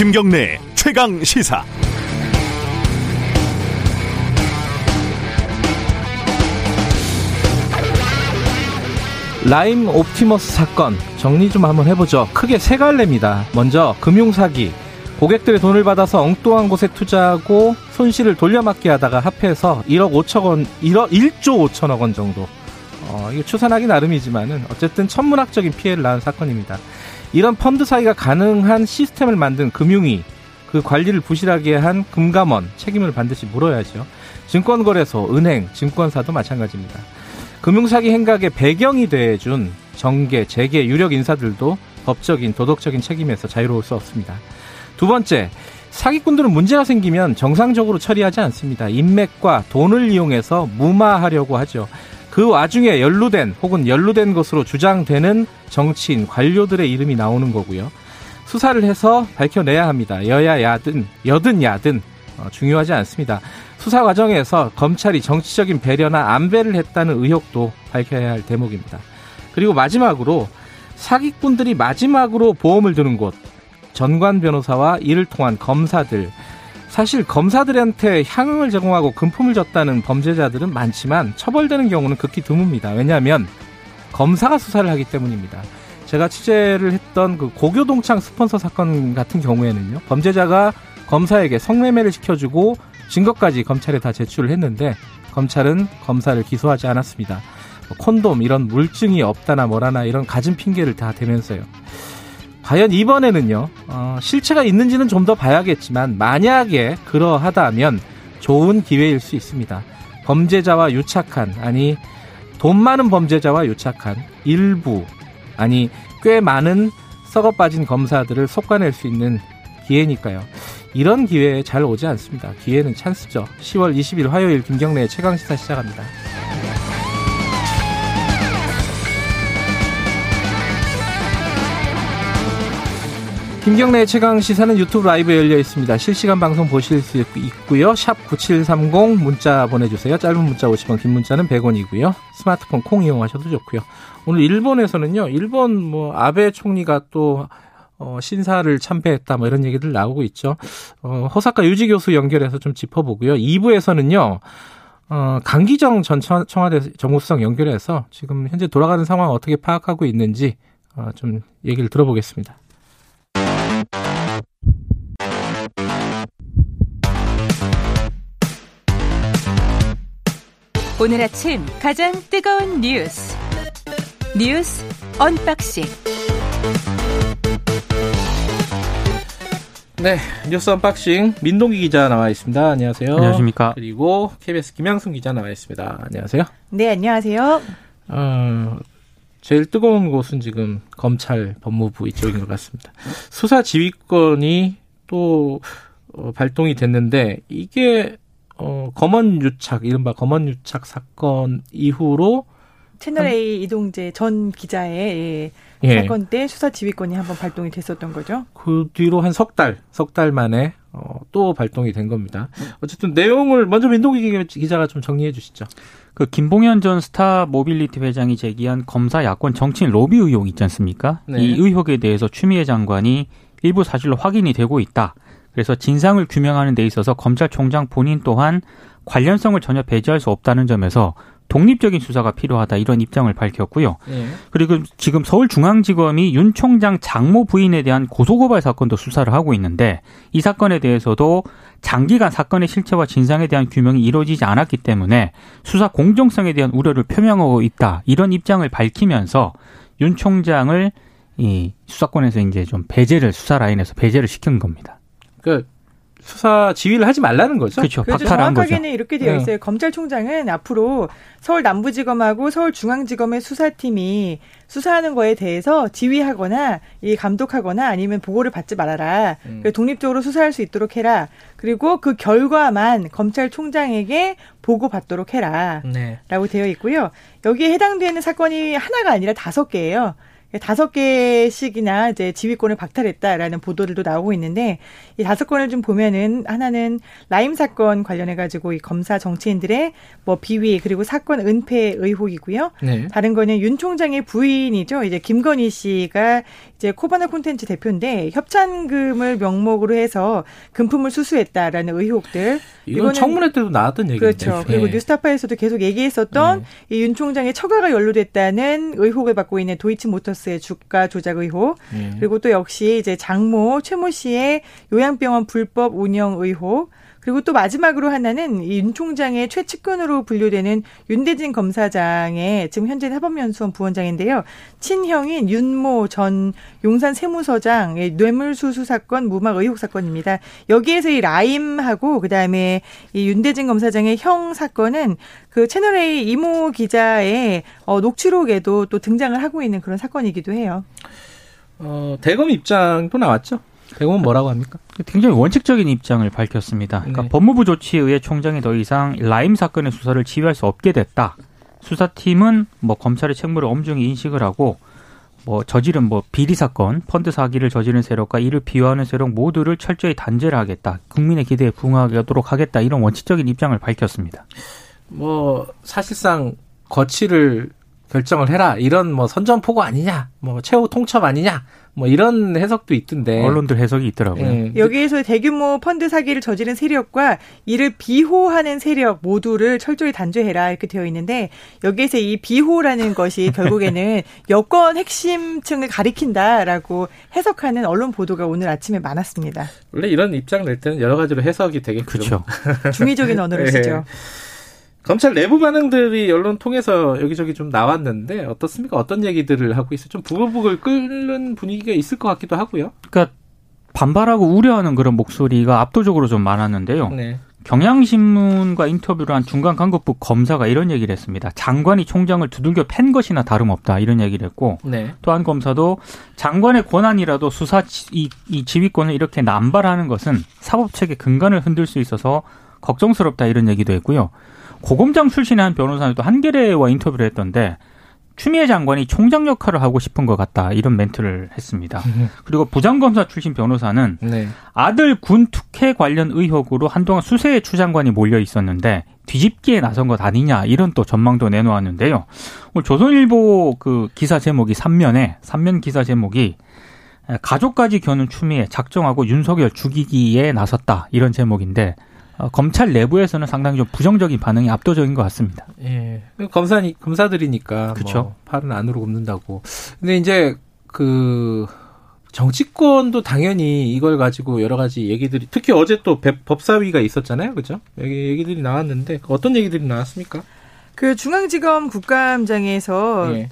김경래 최강 시사. 라임 옵티머스 사건 정리 좀 한번 해보죠. 크게 세 갈래입니다. 먼저 금융 사기. 고객들의 돈을 받아서 엉뚱한 곳에 투자하고 손실을 돌려막기 하다가 합해서 1억 5천 원, 1억 1조 5천억 원 정도. 어, 이거 추산하기 나름이지만은 어쨌든 천문학적인 피해를 낳은 사건입니다. 이런 펀드 사기가 가능한 시스템을 만든 금융위, 그 관리를 부실하게 한 금감원 책임을 반드시 물어야죠. 증권거래소, 은행, 증권사도 마찬가지입니다. 금융사기 행각의 배경이 돼준 정계, 재계, 유력 인사들도 법적인, 도덕적인 책임에서 자유로울 수 없습니다. 두 번째, 사기꾼들은 문제가 생기면 정상적으로 처리하지 않습니다. 인맥과 돈을 이용해서 무마하려고 하죠. 그 와중에 연루된 혹은 연루된 것으로 주장되는 정치인, 관료들의 이름이 나오는 거고요. 수사를 해서 밝혀내야 합니다. 여야 야든, 여든 야든 어, 중요하지 않습니다. 수사 과정에서 검찰이 정치적인 배려나 안배를 했다는 의혹도 밝혀야 할 대목입니다. 그리고 마지막으로 사기꾼들이 마지막으로 보험을 드는 곳 전관 변호사와 이를 통한 검사들 사실 검사들한테 향응을 제공하고 금품을 줬다는 범죄자들은 많지만 처벌되는 경우는 극히 드뭅니다. 왜냐하면 검사가 수사를 하기 때문입니다. 제가 취재를 했던 그 고교동창 스폰서 사건 같은 경우에는요, 범죄자가 검사에게 성매매를 시켜주고 증거까지 검찰에 다 제출을 했는데 검찰은 검사를 기소하지 않았습니다. 뭐 콘돔 이런 물증이 없다나 뭐라나 이런 가진 핑계를 다 대면서요. 과연 이번에는요, 어, 실체가 있는지는 좀 더 봐야겠지만, 만약에 그러하다면 좋은 기회일 수 있습니다. 범죄자와 유착한, 아니, 돈 많은 범죄자와 유착한 일부, 아니, 꽤 많은 썩어 빠진 검사들을 속아낼 수 있는 기회니까요. 이런 기회에 잘 오지 않습니다. 기회는 찬스죠. 10월 20일 화요일 김경래의 최강시사 시작합니다. 김경래의 최강 시사는 유튜브 라이브 열려 있습니다. 실시간 방송 보실 수 있고요. 샵 9730 문자 보내주세요. 짧은 문자 50원, 긴 문자는 100원이고요. 스마트폰 콩 이용하셔도 좋고요. 오늘 일본에서는요. 일본 뭐 아베 총리가 또 어, 신사를 참배했다 뭐 이런 얘기들 나오고 있죠. 어, 호사카 유지 교수 연결해서 좀 짚어보고요. 2부에서는요. 어, 강기정 전 청와대 정무수석 연결해서 지금 현재 돌아가는 상황 어떻게 파악하고 있는지 어, 좀 얘기를 들어보겠습니다. 오늘 아침 가장 뜨거운 뉴스. 뉴스 언박싱. 네 뉴스 언박싱 민동기 기자 나와 있습니다. 안녕하세요. 안녕하십니까. 그리고 KBS 김양순 기자 나와 있습니다. 안녕하세요. 네 안녕하세요. 어, 제일 뜨거운 곳은 지금 검찰 법무부 이쪽인 것 같습니다. 수사 지휘권이 또 어, 발동이 됐는데 이게 어, 검언 유착, 이른바 검언 유착 사건 이후로 채널 A 이동재 전 기자의 예. 사건 때 수사 지휘권이 한번 발동이 됐었던 거죠. 그 뒤로 한 석 달, 석 달 만에 어, 또 발동이 된 겁니다. 어쨌든 내용을 먼저 민동기 기자가 좀 정리해 주시죠. 그 김봉현 전 스타 모빌리티 회장이 제기한 검사 야권 정치인 로비 의혹 있지 않습니까? 네. 이 의혹에 대해서 추미애 장관이 일부 사실로 확인이 되고 있다. 그래서 진상을 규명하는 데 있어서 검찰총장 본인 또한 관련성을 전혀 배제할 수 없다는 점에서 독립적인 수사가 필요하다 이런 입장을 밝혔고요. 네. 그리고 지금 서울중앙지검이 윤 총장 장모 부인에 대한 고소고발 사건도 수사를 하고 있는데 이 사건에 대해서도 장기간 사건의 실체와 진상에 대한 규명이 이루어지지 않았기 때문에 수사 공정성에 대한 우려를 표명하고 있다 이런 입장을 밝히면서 윤 총장을 이 수사권에서 이제 좀 배제를 수사 라인에서 배제를 시킨 겁니다. 그 수사 지휘를 하지 말라는 거죠. 그렇죠. 그렇죠. 정확하게는 거죠. 이렇게 되어 네. 있어요. 네. 검찰총장은 앞으로 서울 남부지검하고 서울중앙지검의 수사팀이 수사하는 거에 대해서 지휘하거나 이 감독하거나 아니면 보고를 받지 말아라. 음. 독립적으로 수사할 수 있도록 해라. 그리고 그 결과만 검찰총장에게 보고 받도록 해라. 네. 라고 되어 있고요. 여기에 해당되는 사건이 하나가 아니라 다섯 개예요. 다섯 개씩이나 이제 지휘권을 박탈했다라는 보도들도 나오고 있는데 이 다섯 건을 좀 보면은 하나는 라임 사건 관련해 가지고 이 검사 정치인들의 뭐 비위 그리고 사건 은폐 의혹이고요. 네. 다른 거는 윤 총장의 부인이죠. 이제 김건희 씨가 이제 코바나 콘텐츠 대표인데 협찬금을 명목으로 해서 금품을 수수했다라는 의혹들. 이건 청문회 때도 나왔던 얘기죠. 그렇죠. 그리고 네. 뉴스타파에서도 계속 얘기했었던 네. 이윤 총장의 처가가 연루됐다는 의혹을 받고 있는 도이치모터스 콘텐츠의 주가 조작 의혹 예. 그리고 또 역시 이제 장모 최모 씨의 요양병원 불법 운영 의혹 그리고 또 마지막으로 하나는 윤 총장의 최측근으로 분류되는 윤대진 검사장의 지금 현재 사법연수원 부원장인데요. 친형인 윤모 전 용산 세무서장의 뇌물수수 사건 무막 의혹 사건입니다. 여기에서 이 라임하고 그다음에 이 윤대진 검사장의 형 사건은 그 채널A 이모 기자의 어, 녹취록에도 또 등장을 하고 있는 그런 사건이기도 해요. 어, 대검 입장도 나왔죠. 대검은 뭐라고 합니까? 굉장히 원칙적인 입장을 밝혔습니다. 그러니까 네. 법무부 조치에 의해 총장이 더 이상 라임 사건의 수사를 지휘할 수 없게 됐다. 수사팀은 뭐 검찰의 책무를 엄중히 인식을 하고 뭐 저지른 뭐 비리 사건, 펀드 사기를 저지른 세력과 이를 비호하는 세력 모두를 철저히 단죄를 하겠다. 국민의 기대에 부응하도록 하겠다. 이런 원칙적인 입장을 밝혔습니다. 뭐 사실상 거취를 결정을 해라 이런 뭐 선전포고 아니냐, 뭐 최후 통첩 아니냐, 뭐 이런 해석도 있던데 언론들 해석이 있더라고요. 네. 여기에서 대규모 펀드 사기를 저지른 세력과 이를 비호하는 세력 모두를 철저히 단죄해라 이렇게 되어 있는데 여기에서 이 비호라는 것이 결국에는 여권 핵심층을 가리킨다라고 해석하는 언론 보도가 오늘 아침에 많았습니다. 원래 이런 입장 낼 때는 여러 가지로 해석이 되게 그렇죠. 중의적인 언어를 네. 쓰죠. 검찰 내부 반응들이 언론 통해서 여기저기 좀 나왔는데 어떻습니까? 어떤 얘기들을 하고 있어요? 좀 부글부글 끓는 분위기가 있을 것 같기도 하고요. 그러니까 반발하고 우려하는 그런 목소리가 압도적으로 좀 많았는데요. 네. 경향신문과 인터뷰를 한 중간 간급부 검사가 이런 얘기를 했습니다. 장관이 총장을 두들겨 팬 것이나 다름없다 이런 얘기를 했고 네. 또한 검사도 장관의 권한이라도 수사 이, 이 지휘권을 이렇게 남발하는 것은 사법체계 근간을 흔들 수 있어서 걱정스럽다 이런 얘기도 했고요. 고검장 출신의 한 변호사는 또 한겨레와 인터뷰를 했던데 추미애 장관이 총장 역할을 하고 싶은 것 같다 이런 멘트를 했습니다. 그리고 부장검사 출신 변호사는 네. 아들 군 특혜 관련 의혹으로 한동안 수세의 추장관이 몰려 있었는데 뒤집기에 나선 것 아니냐 이런 또 전망도 내놓았는데요. 오늘 조선일보 그 기사 제목이 3면에 3면 기사 제목이 가족까지 겨눈 추미애 작정하고 윤석열 죽이기에 나섰다 이런 제목인데 어, 검찰 내부에서는 상당히 좀 부정적인 반응이 압도적인 것 같습니다. 예. 검사 검사들이니까 그렇죠. 뭐 팔은 안으로 굽는다고. 근데 이제 그 정치권도 당연히 이걸 가지고 여러 가지 얘기들이 특히 어제 또 법사위가 있었잖아요. 그죠? 여기 얘기들이 나왔는데 어떤 얘기들이 나왔습니까? 그 중앙지검 국감장에서 예.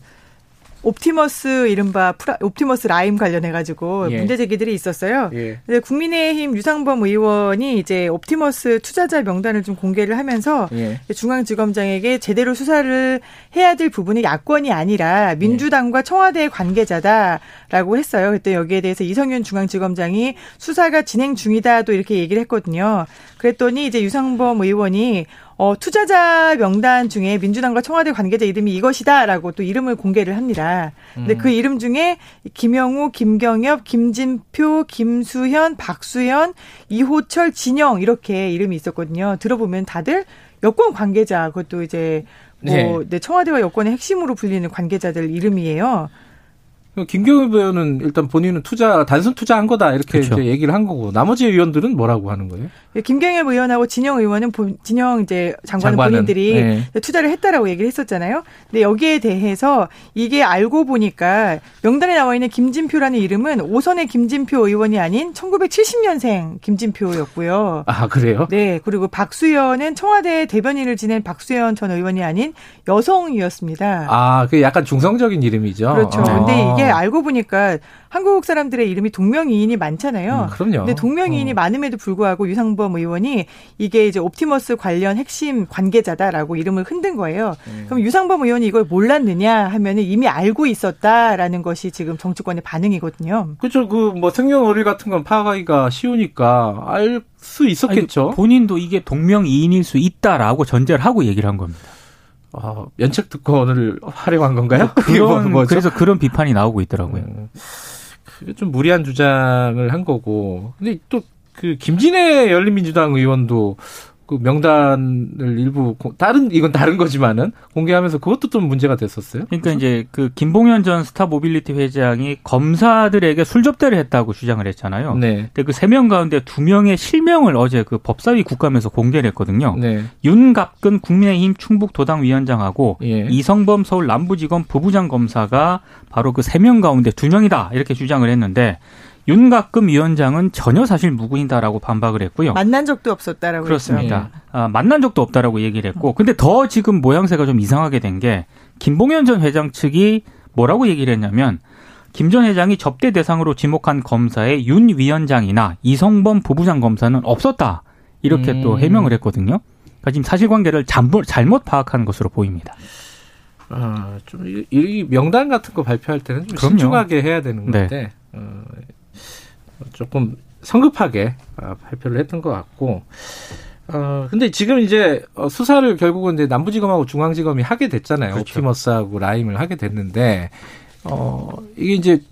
옵티머스 이른바 프라, 옵티머스 라임 관련해 가지고 예. 문제 제기들이 있었어요. 예. 근데 국민의힘 유상범 의원이 이제 옵티머스 투자자 명단을 좀 공개를 하면서 예. 중앙지검장에게 제대로 수사를 해야 될 부분이 야권이 아니라 민주당과 청와대 관계자다라고 했어요. 그때 여기에 대해서 이성윤 중앙지검장이 수사가 진행 중이다 또 이렇게 얘기를 했거든요. 그랬더니 이제 유상범 의원이 어, 투자자 명단 중에 민주당과 청와대 관계자 이름이 이것이다라고 또 이름을 공개를 합니다. 근데 음. 그 이름 중에 김영우, 김경엽, 김진표, 김수현, 박수현, 이호철, 진영 이렇게 이름이 있었거든요. 들어보면 다들 여권 관계자 그것도 이제 뭐 네. 네, 청와대와 여권의 핵심으로 불리는 관계자들 이름이에요. 김경엽 의원은 일단 본인은 투자 단순 투자한 거다 이렇게 그렇죠. 이제 얘기를 한 거고 나머지 의원들은 뭐라고 하는 거예요? 예, 김경엽 의원하고 진영 의원은 진영 이제 장관은, 장관은 본인들이 네. 투자를 했다라고 얘기를 했었잖아요. 근데 여기에 대해서 이게 알고 보니까 명단에 나와 있는 김진표라는 이름은 오선의 김진표 의원이 아닌 1970년생 김진표였고요. 아 그래요? 네. 그리고 박수현은 청와대 대변인을 지낸 박수현 전 의원이 아닌 여성이었습니다. 아, 그 약간 중성적인 이름이죠. 그렇죠. 아. 근데 이게 알고 보니까 한국 사람들의 이름이 동명이인이 많잖아요. 음, 그럼요. 근데 동명이인이 어. 많음에도 불구하고 유상범 의원이 이게 이제 옵티머스 관련 핵심 관계자다라고 이름을 흔든 거예요. 음. 그럼 유상범 의원이 이걸 몰랐느냐 하면은 이미 알고 있었다라는 것이 지금 정치권의 반응이거든요. 그렇죠. 그 뭐 생년월일 같은 건 파악하기가 쉬우니까 알 수 있었겠죠. 아니, 본인도 이게 동명이인일 수 있다라고 전제를 하고 얘기를 한 겁니다. 어, 면책 특권을 활용한 건가요? 그런 뭐, 그래서 그런 비판이 나오고 있더라고요. 음, 그게 좀 무리한 주장을 한 거고. 근데 또 그 김진애 열린민주당 의원도 그 명단을 일부 다른 이건 다른 거지만은 공개하면서 그것도 좀 문제가 됐었어요. 그러니까 이제 그 김봉현 전 스타 모빌리티 회장이 검사들에게 술 접대를 했다고 주장을 했잖아요. 네. 근데 그 세 명 가운데 두 명의 실명을 어제 그 법사위 국감에서 공개를 했거든요. 네. 윤갑근 국민의힘 충북 도당 위원장하고 예. 이성범 서울 남부지검 부부장 검사가 바로 그 세 명 가운데 두 명이다 이렇게 주장을 했는데 윤가끔 위원장은 전혀 사실 무근이다라고 반박을 했고요. 만난 적도 없었다라고 그렇습니다. 아, 만난 적도 없다라고 얘기를 했고, 근데 더 지금 모양새가 좀 이상하게 된 게 김봉현 전 회장 측이 뭐라고 얘기를 했냐면 김 전 회장이 접대 대상으로 지목한 검사의 윤 위원장이나 이성범 부부장 검사는 없었다 이렇게 음. 또 해명을 했거든요. 그러니까 지금 사실관계를 잘못, 잘못 파악한 것으로 보입니다. 아, 좀, 이, 명단 같은 거 발표할 때는 좀 그럼요. 신중하게 해야 되는 네. 건데, 네. 어, 조금 성급하게 아, 발표를 했던 것 같고 어 근데 지금 이제 어, 수사를 결국은 이제 남부지검하고 중앙지검이 하게 됐잖아요. 그렇죠. 옵티머스하고 라임을 하게 됐는데 어 이게 이제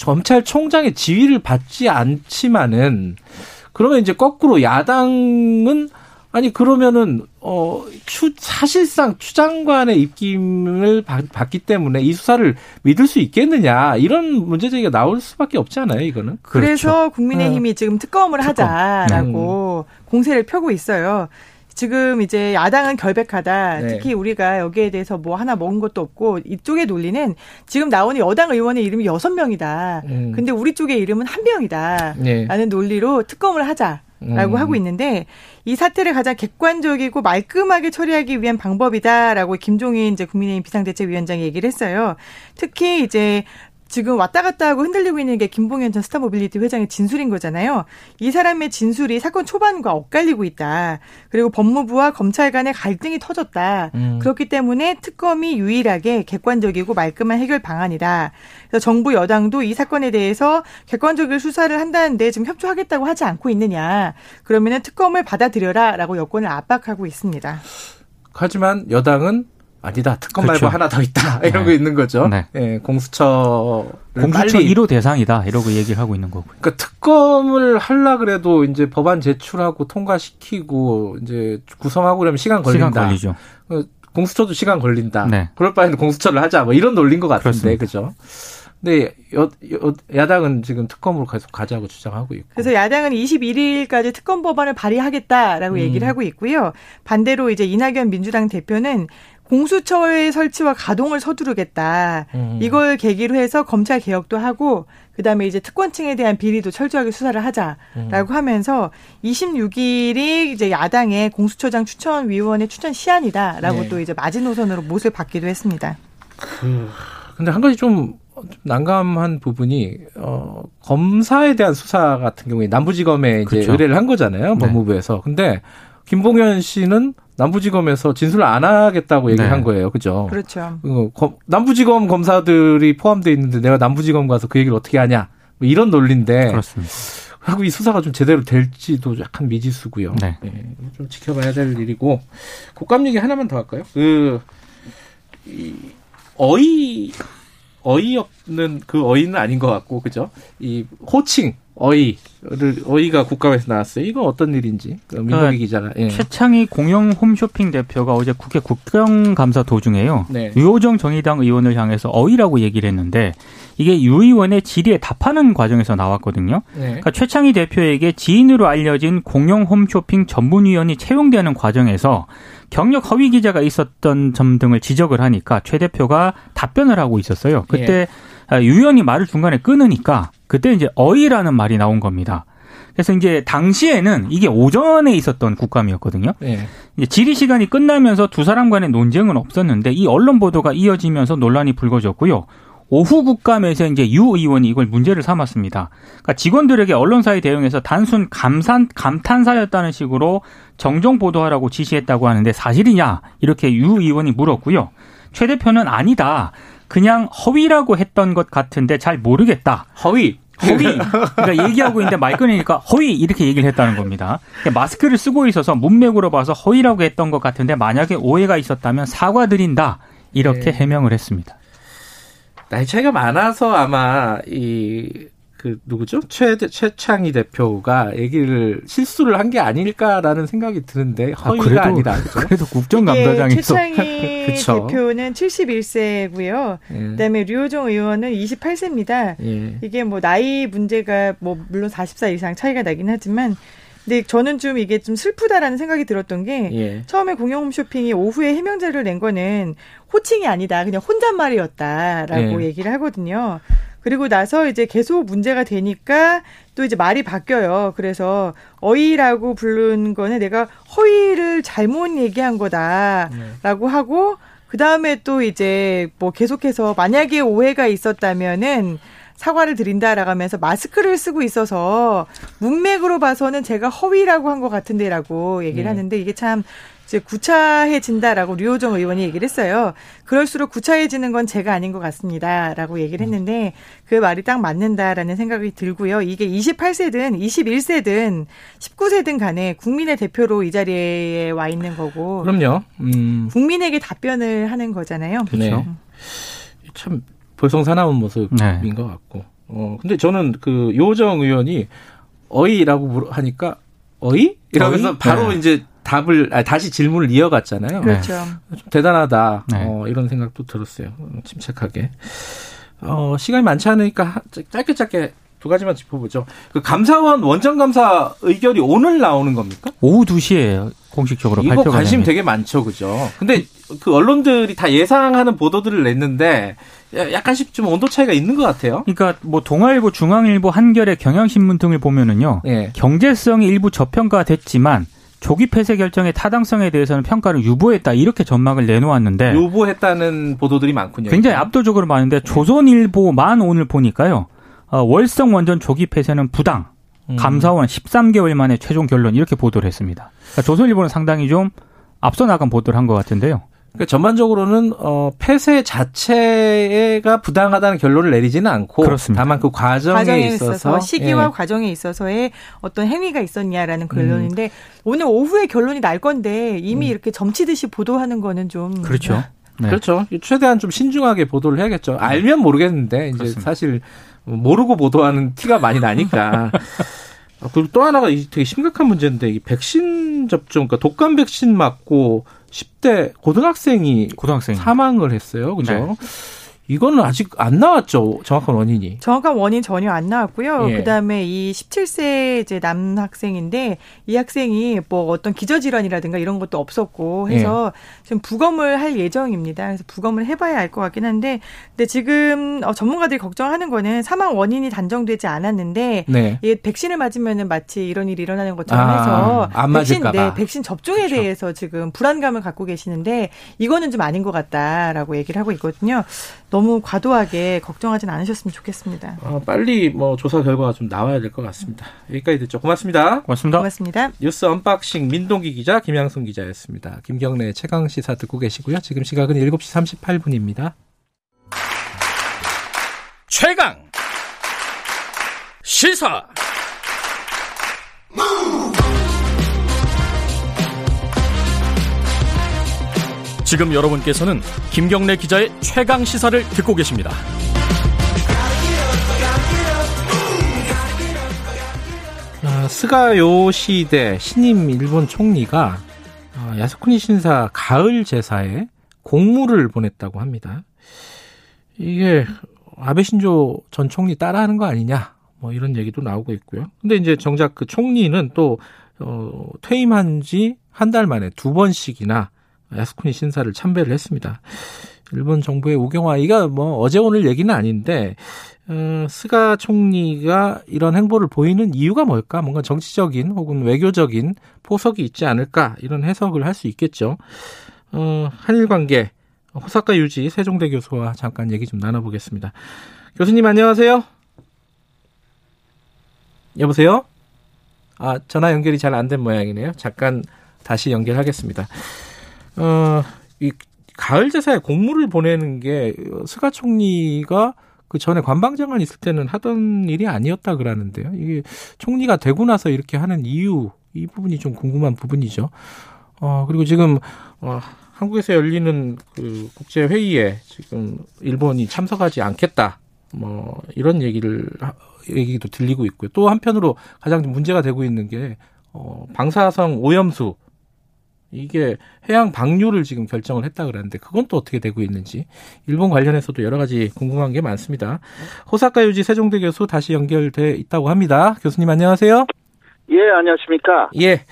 검찰총장의 지휘를 받지 않지만은 그러면 이제 거꾸로 야당은 아니 그러면은 어 추, 사실상 추 장관의 입김을 받, 기 때문에 이 수사를 믿을 수 있겠느냐 이런 문제 제기가 나올 수밖에 없지 않아요 이거는. 그래서 그렇죠. 국민의힘이 네. 지금 특검을 특검. 하자라고 음. 공세를 펴고 있어요. 지금 이제 야당은 결백하다. 네. 특히 우리가 여기에 대해서 뭐 하나 먹은 것도 없고 이쪽의 논리는 지금 나오는 여당 의원의 이름이 여섯 명이다. 음. 근데 우리 쪽의 이름은 한 명이다. 네. 라는 논리로 특검을 하자. 라고 음. 하고 있는데 이 사태를 가장 객관적이고 말끔하게 처리하기 위한 방법이다라고 김종인 이제 국민의힘 비상대책위원장이 얘기를 했어요. 특히 이제 지금 왔다 갔다 하고 흔들리고 있는 게 김봉현 전 스타모빌리티 회장의 진술인 거잖아요. 이 사람의 진술이 사건 초반과 엇갈리고 있다. 그리고 법무부와 검찰 간의 갈등이 터졌다. 음. 그렇기 때문에 특검이 유일하게 객관적이고 말끔한 해결 방안이다. 그래서 정부 여당도 이 사건에 대해서 객관적인 수사를 한다는데 지금 협조하겠다고 하지 않고 있느냐. 그러면은 특검을 받아들여라라고 여권을 압박하고 있습니다. 하지만 여당은 아니다 특검 그렇죠. 말고 하나 더 있다 이런 네. 거 있는 거죠. 네. 예, 공수처 공수처 1호 대상이다 이러고 얘기를 하고 있는 거고요. 그러니까 특검을 할라 그래도 이제 법안 제출하고 통과시키고 이제 구성하고 그러면 시간 걸린다. 시간 걸리죠. 어, 공수처도 시간 걸린다. 네. 그럴 바에는 공수처를 하자 뭐 이런 논리인 것 같은데 그죠? 근데 여, 여, 야당은 지금 특검으로 계속 가자고 주장하고 있고. 그래서 야당은 21일까지 특검 법안을 발의하겠다라고 음. 얘기를 하고 있고요. 반대로 이제 이낙연 민주당 대표는 공수처의 설치와 가동을 서두르겠다. 음. 이걸 계기로 해서 검찰 개혁도 하고 그다음에 이제 특권층에 대한 비리도 철저하게 수사를 하자라고 음. 하면서 26일이 이제 야당의 공수처장 추천 위원회 추천 시한이다라고 네. 또 이제 마지노선으로 못을 받기도 했습니다. 그 근데 한 가지 좀 난감한 부분이 어 검사에 대한 수사 같은 경우에 남부지검에 이제 그렇죠. 의뢰를 한 거잖아요 네. 법무부에서. 네. 근데 김봉현 씨는 남부지검에서 진술을 안 하겠다고 얘기한 네. 거예요. 그죠? 그렇죠. 어, 남부지검 검사들이 포함되어 있는데 내가 남부지검 가서 그 얘기를 어떻게 하냐. 뭐 이런 논리인데. 그렇습니다. 하고 이 수사가 좀 제대로 될지도 약간 미지수고요. 네. 네. 좀 지켜봐야 될 일이고. 국감 얘기 하나만 더 할까요? 그, 이, 어이, 어이없는 그 어이는 아닌 것 같고, 그죠? 이 호칭. 어이를 어이가 국감에서 나왔어요. 이건 어떤 일인지 그 민동기 그 기자가 예. 최창희 공영 홈쇼핑 대표가 어제 국회 국정감사 도중에요. 네. 유호정 정의당 의원을 향해서 어이라고 얘기를 했는데 이게 유 의원의 질의에 답하는 과정에서 나왔거든요. 네. 그러니까 최창희 대표에게 지인으로 알려진 공영 홈쇼핑 전문위원이 채용되는 과정에서 경력 허위 기자가 있었던 점 등을 지적을 하니까 최 대표가 답변을 하고 있었어요. 그때 예. 유 의원이 말을 중간에 끊으니까 그때 이제 어이라는 말이 나온 겁니다. 그래서 이제 당시에는 이게 오전에 있었던 국감이었거든요. 네. 이제 질의 시간이 끝나면서 두 사람 간의 논쟁은 없었는데 이 언론 보도가 이어지면서 논란이 불거졌고요. 오후 국감에서 이제 유 의원이 이걸 문제를 삼았습니다. 그러니까 직원들에게 언론사의 대응에서 단순 감산 감탄사였다는 식으로 정정 보도하라고 지시했다고 하는데 사실이냐 이렇게 유 의원이 물었고요. 최 대표는 아니다. 그냥 허위라고 했던 것 같은데 잘 모르겠다. 허위. 허위. 그러니까 얘기하고 있는데 마이크 꺼내니까 허위 이렇게 얘기를 했다는 겁니다. 그러니까 마스크를 쓰고 있어서 문맥으로 봐서 허위라고 했던 것 같은데 만약에 오해가 있었다면 사과드린다 이렇게 네. 해명을 했습니다. 나이 차이가 많아서 아마 이 그 누구죠? 최 최창희 대표가 얘기를 실수를 한 게 아닐까라는 생각이 드는데 아, 허위가 아, 니다 그래도 국정감사장에서 최창희 대표는 71세고요. 예. 그다음에 류호정 의원은 28세입니다. 예. 이게 뭐 나이 문제가 뭐 물론 40살 이상 차이가 나긴 하지만 근데 저는 좀 이게 좀 슬프다라는 생각이 들었던 게 예. 처음에 공영 홈쇼핑이 오후에 해명제를 낸 거는 호칭이 아니다. 그냥 혼잣말이었다라고 예. 얘기를 하거든요. 그리고 나서 이제 계속 문제가 되니까 또 이제 말이 바뀌어요. 그래서 어이라고 부른 거는 내가 허위를 잘못 얘기한 거다라고 네. 하고 그 다음에 또 이제 뭐 계속해서 만약에 오해가 있었다면은 사과를 드린다라고 하면서 마스크를 쓰고 있어서 문맥으로 봐서는 제가 허위라고 한 것 같은데라고 얘기를 네. 하는데 이게 참 이제 구차해진다라고 류호정 의원이 얘기를 했어요. 그럴수록 구차해지는 건 제가 아닌 것 같습니다라고 얘기를 했는데 그 말이 딱 맞는다라는 생각이 들고요. 이게 28세든 21세든 19세든 간에 국민의 대표로 이 자리에 와 있는 거고. 그럼요. 음. 국민에게 답변을 하는 거잖아요. 그렇죠. 네. 참 볼성사나운 모습인 네. 것 같고. 어 근데 저는 그 요정 의원이 어이라고 하니까 어이? 이러면서 어이? 바로 네. 이제 답을 아 다시 질문을 이어갔잖아요. 그렇죠. 좀 대단하다. 네. 어, 이런 생각도 들었어요. 침착하게. 어, 시간이 많지 않으니까 짧게 짧게 두 가지만 짚어보죠. 그 감사원 원전 감사 의결이 오늘 나오는 겁니까? 오후 2시에 공식적으로 이거 발표가 관심 되게 많죠, 그죠? 근데 그 언론들이 다 예상하는 보도들을 냈는데 약간씩 좀 온도 차이가 있는 것 같아요. 그러니까 뭐 동아일보, 중앙일보, 한겨레, 경향신문 등을 보면은요, 예. 경제성이 일부 저평가됐지만 조기 폐쇄 결정의 타당성에 대해서는 평가를 유보했다 이렇게 전망을 내놓았는데 유보했다는 보도들이 많군요. 굉장히 압도적으로 많은데 조선일보만 오늘 보니까요. 어, 월성 원전 조기 폐쇄는 부당. 음. 감사원 13개월 만에 최종 결론 이렇게 보도를 했습니다. 그러니까 조선일보는 상당히 좀 앞서 나간 보도를 한 것 같은데요. 그러니까 전반적으로는 어 폐쇄 자체가 부당하다는 결론을 내리지는 않고 그렇습니다. 다만 그 과정에, 과정에 있어서, 있어서 시기와 예. 과정에 있어서의 어떤 행위가 있었냐라는 결론인데 음. 오늘 오후에 결론이 날 건데 이미 음. 이렇게 점치듯이 보도하는 거는 좀 그렇죠. 네. 그렇죠. 최대한 좀 신중하게 보도를 해야겠죠. 알면 모르겠는데 이제 그렇습니다. 사실 모르고 보도하는 티가 많이 나니까. 그리고 또 하나가 되게 심각한 문제인데 이 백신 접종, 그러니까 독감 백신 맞고 10대 고등학생이 고등학생 사망을 했어요. 그죠? 네. 이거는 아직 안 나왔죠. 정확한 원인이. 정확한 원인 전혀 안 나왔고요. 예. 그다음에 이 17세 이제 남 학생인데 이 학생이 뭐 어떤 기저질환이라든가 이런 것도 없었고 해서 예. 지금 부검을 할 예정입니다. 그래서 부검을 해봐야 알 것 같긴 한데, 근데 지금 어, 전문가들이 걱정하는 거는 사망 원인이 단정되지 않았는데 네. 이 백신을 맞으면은 마치 이런 일이 일어나는 것처럼 아, 해서 안 백신 네, 백신 접종에 그렇죠. 대해서 지금 불안감을 갖고 계시는데 이거는 좀 아닌 것 같다라고 얘기를 하고 있거든요. 너무 과도하게 걱정하진 않으셨으면 좋겠습니다. 어, 빨리 뭐 조사 결과가 좀 나와야 될 것 같습니다. 여기까지 듣죠. 고맙습니다. 고맙습니다. 고맙습니다. 뉴스 언박싱 민동기 기자 김양순 기자였습니다. 김경래 최강 시사 듣고 계시고요. 지금 시각은 7시 38분입니다. 최강 시사 지금 여러분께서는 김경래 기자의 최강 시사를 듣고 계십니다. 아, 스가 요시대 신임 일본 총리가 아, 야스쿠니 신사 가을 제사에 공물을 보냈다고 합니다. 이게 아베 신조 전 총리 따라하는 거 아니냐? 뭐 이런 얘기도 나오고 있고요. 근데 이제 정작 그 총리는 또 어, 퇴임한 지 한 달 만에 두 번씩이나 야스쿠니 신사를 참배를 했습니다. 일본 정부의 우경화 이가 뭐 어제 오늘 얘기는 아닌데 어, 스가 총리가 이런 행보를 보이는 이유가 뭘까? 뭔가 정치적인 혹은 외교적인 포석이 있지 않을까? 이런 해석을 할 수 있겠죠. 어, 한일 관계 호사카 유지 세종대 교수와 잠깐 얘기 좀 나눠보겠습니다. 교수님 안녕하세요. 여보세요? 아 전화 연결이 잘 안 된 모양이네요. 잠깐 다시 연결하겠습니다. 어, 이 가을 제사에 공물을 보내는 게 스가 총리가 그 전에 관방장관 있을 때는 하던 일이 아니었다 그러는데요. 이게 총리가 되고 나서 이렇게 하는 이유 이 부분이 좀 궁금한 부분이죠. 어 그리고 지금 어 한국에서 열리는 그 국제 회의에 지금 일본이 참석하지 않겠다. 뭐 이런 얘기를 얘기도 들리고 있고요. 또 한편으로 가장 문제가 되고 있는 게 어, 방사성 오염수 이게 해양 방류를 지금 결정을 했다 그러는데 그건 또 어떻게 되고 있는지 일본 관련해서도 여러 가지 궁금한 게 많습니다. 호사카 유지 세종대 교수 다시 연결돼 있다고 합니다. 교수님 안녕하세요. 예, 안녕하십니까? 예.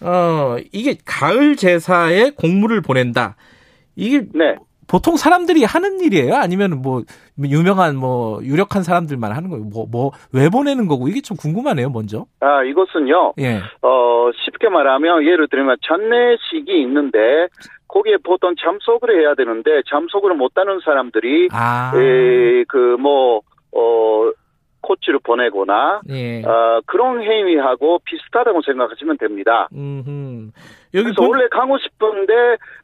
어, 이게 가을 제사에 공물을 보낸다. 이게 네. 보통 사람들이 하는 일이에요? 아니면 뭐 유명한 뭐 유력한 사람들만 하는 거예요? 뭐 뭐 왜 보내는 거고 이게 좀 궁금하네요. 먼저. 아 이것은요. 예. 어 쉽게 말하면 예를 들면 장례식이 있는데 거기에 보통 참석을 해야 되는데 참석을 못하는 사람들이 아. 그뭐 어. 코치를 보내거나 예. 어, 그런 행위하고 비슷하다고 생각하시면 됩니다. 음흠. 여기 그래서 본... 원래 가고 싶은데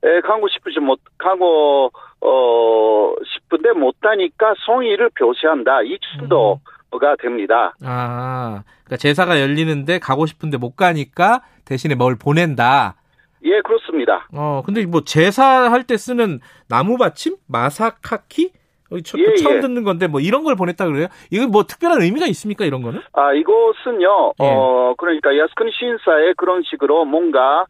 에, 가고 싶으지 못 가고 어 싶은데 못하니까 성의를 표시한다 이 정도가 음. 됩니다. 아, 그러니까 제사가 열리는데 가고 싶은데 못 가니까 대신에 뭘 보낸다. 예, 그렇습니다. 어, 근데 뭐 제사 할 때 쓰는 나무 받침, 마사카키 처, 예, 처음 예. 듣는 건데 뭐 이런 걸 보냈다 그래요? 이건 뭐 특별한 의미가 있습니까 이런 거는? 아 이것은요. 예. 어 그러니까 야스쿠니 신사에 그런 식으로 뭔가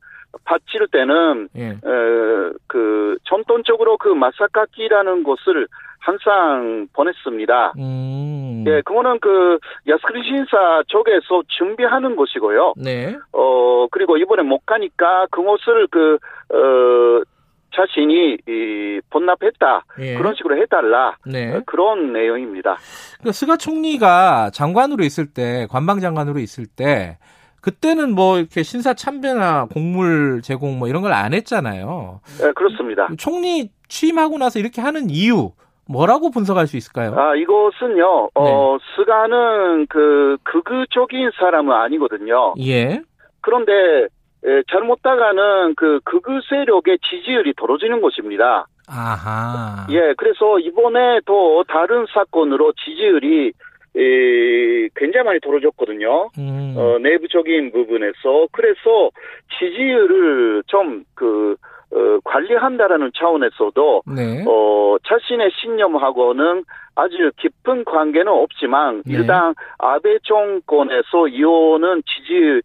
바칠 때는 예. 어, 그 전통적으로 그 마사카키라는 것을 항상 보냈습니다. 음. 예, 그거는 그 야스쿠니 신사 쪽에서 준비하는 것이고요. 네. 어 그리고 이번에 못 가니까 그것을 그 어 자신이 이 본납했다 예. 그런 식으로 해달라 네. 어, 그런 내용입니다. 그러니까 스가 총리가 장관으로 있을 때 관방장관으로 있을 때 그때는 뭐 이렇게 신사 참배나 곡물 제공 뭐 이런 걸 안 했잖아요. 네, 그렇습니다. 총리 취임하고 나서 이렇게 하는 이유 뭐라고 분석할 수 있을까요? 아 이것은요. 어, 네. 어 스가는 그 극우적인 사람은 아니거든요. 예. 그런데 예, 잘못다가는 그 극우 세력의 지지율이 떨어지는 것입니다. 아하. 예, 그래서 이번에 또 다른 사건으로 지지율이 에, 굉장히 많이 떨어졌거든요. 음. 어, 내부적인 부분에서 그래서 지지율을 좀그 어, 관리한다라는 차원에서도 네. 어, 자신의 신념하고는 아주 깊은 관계는 없지만 네. 일단 아베 정권에서 이오는 지지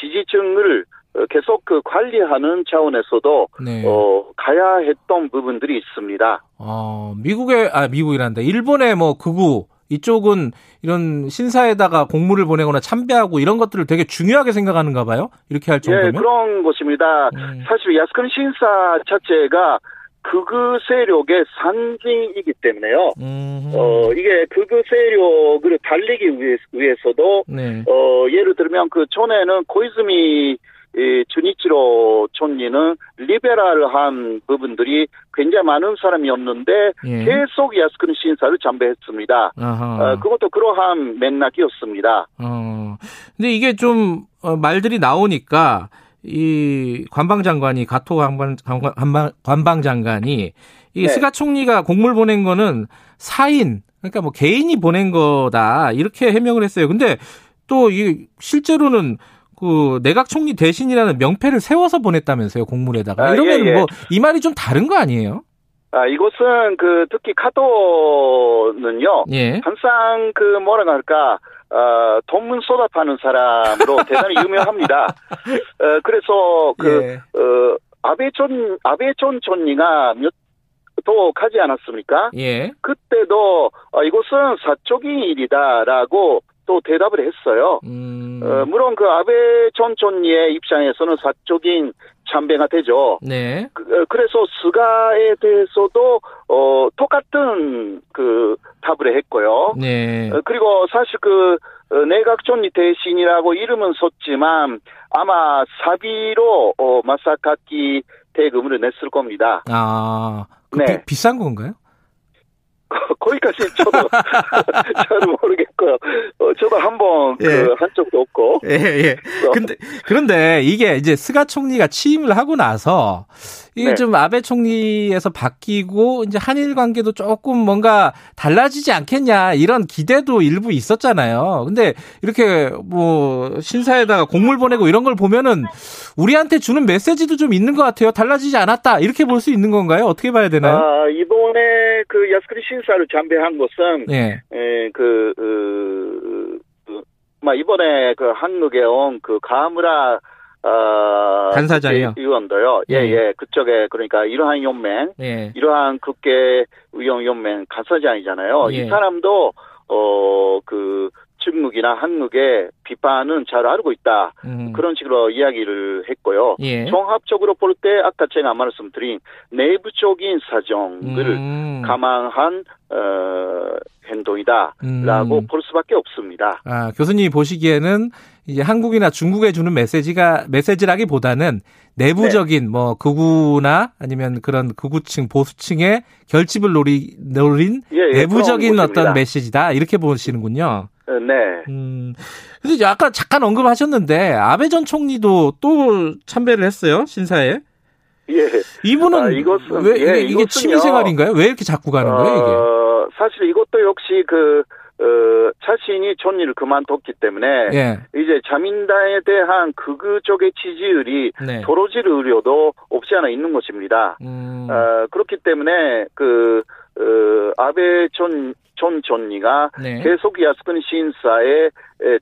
지지층을 어, 계속 그 관리하는 차원에서도 네. 어 가야 했던 부분들이 있습니다. 어 미국의 아 미국이란다. 일본의 뭐 극우 이쪽은 이런 신사에다가 공물을 보내거나 참배하고 이런 것들을 되게 중요하게 생각하는가 봐요. 이렇게 할 정도면. 예, 그런 것입니다. 음. 사실 야스큰 신사 자체가 극우 세력의 상징이기 때문에요. 음. 어, 이게 극우 세력을 달리기 위해, 서도 네. 어, 예를 들면 그 전에는 고이즈미 이 주니치로 총리는 리베랄한 부분들이 굉장히 많은 사람이었는데 예. 계속 야스쿠니 신사를 잠배했습니다. 어, 그것도 그러한 맥락이었습니다. 어. 근데 이게 좀 어, 말들이 나오니까 이 관방장관이 가토 관방, 관방, 관방장관이 이 네. 스가 총리가 공물 보낸 거는 사인 그러니까 뭐 개인이 보낸 거다 이렇게 해명을 했어요. 근데 또 이 실제로는 그 내각 총리 대신이라는 명패를 세워서 보냈다면서요 공물에다가 아, 이러면 예, 예. 뭐이 말이 좀 다른 거 아니에요? 아 이것은 그 특히 카도는요 예. 항상 그 뭐라 할까 어, 돈문 쏟아파는 사람으로 대단히 유명합니다. 어, 그래서 그 예. 어, 아베 전 아베 전 총리가 몇 또 가지 않았습니까? 예. 그때도 어, 이것은 사적인 일이다라고 또 대답을 했어요. 음. 어, 물론 그 아베 전 총리의 입장에서는 사적인 참배가 되죠. 네. 그, 어, 래서 스가에 대해서도 어 똑같은 그 답을 했고요. 네. 어, 그리고 사실 그 어, 내각 총리 대신이라고 이름은 썼지만 아마 사비로 어, 마사카키 대금을 냈을 겁니다. 아, 그 네. 비, 비싼 건가요? 거기까지 저도 잘 모르겠고요. 어, 저도 한번 그 예. 그한 적도 없고. 예, 예. 근데 그런데 이게 이제 스가 총리가 취임을 하고 나서 이게 네. 좀 아베 총리에서 바뀌고 이제 한일 관계도 조금 뭔가 달라지지 않겠냐 이런 기대도 일부 있었잖아요. 근데 이렇게 뭐 신사에다가 공물 보내고 이런 걸 보면은 우리한테 주는 메시지도 좀 있는 것 같아요. 달라지지 않았다 이렇게 볼 수 있는 건가요? 어떻게 봐야 되나요? 아, 이번에 그 야스크리 신사를 참배한 것은 예. 에, 그, 그, 그, 그 이번에 그 한국에 온 그 가무라 어, 간사장이요. 의원도요. 예, 예, 예. 그쪽에 그러니까 이러한 연맹, 예. 이러한 국회 의원 연맹 간사장이잖아요. 예. 이 사람도 어 그 중국이나 한국의 비판은 잘 알고 있다. 음. 그런 식으로 이야기를 했고요. 예. 종합적으로 볼 때 아까 제가 말씀드린 내부적인 사정을 음. 감안한 어, 행동이다라고 음. 볼 수밖에 없습니다. 아, 교수님이 보시기에는 이제 한국이나 중국에 주는 메시지가 메시지라기보다는 내부적인 네. 뭐 극우나 아니면 그런 극우층 보수층의 결집을 노리, 노린 예, 예, 내부적인 어떤 메시지다 이렇게 보시는군요. 어, 네. 음. 근데 아까 잠깐 언급하셨는데 아베 전 총리도 또 참배를 했어요 신사에. 예. 이분은 아, 이것은, 왜 이게, 예, 이게 취미 생활인가요? 왜 이렇게 자꾸 가는 거예요 이게? 어, 사실 이것도 역시 그 어, 자신이 존리를 그만뒀기 때문에 예. 이제 자민당에 대한 극우 쪽의 지지율이 네. 도로질 의료도 없지 않아 있는 것입니다. 음. 어, 그렇기 때문에 그 어, 아베 전, 전 존리가 네. 계속 야스쿠니 신사에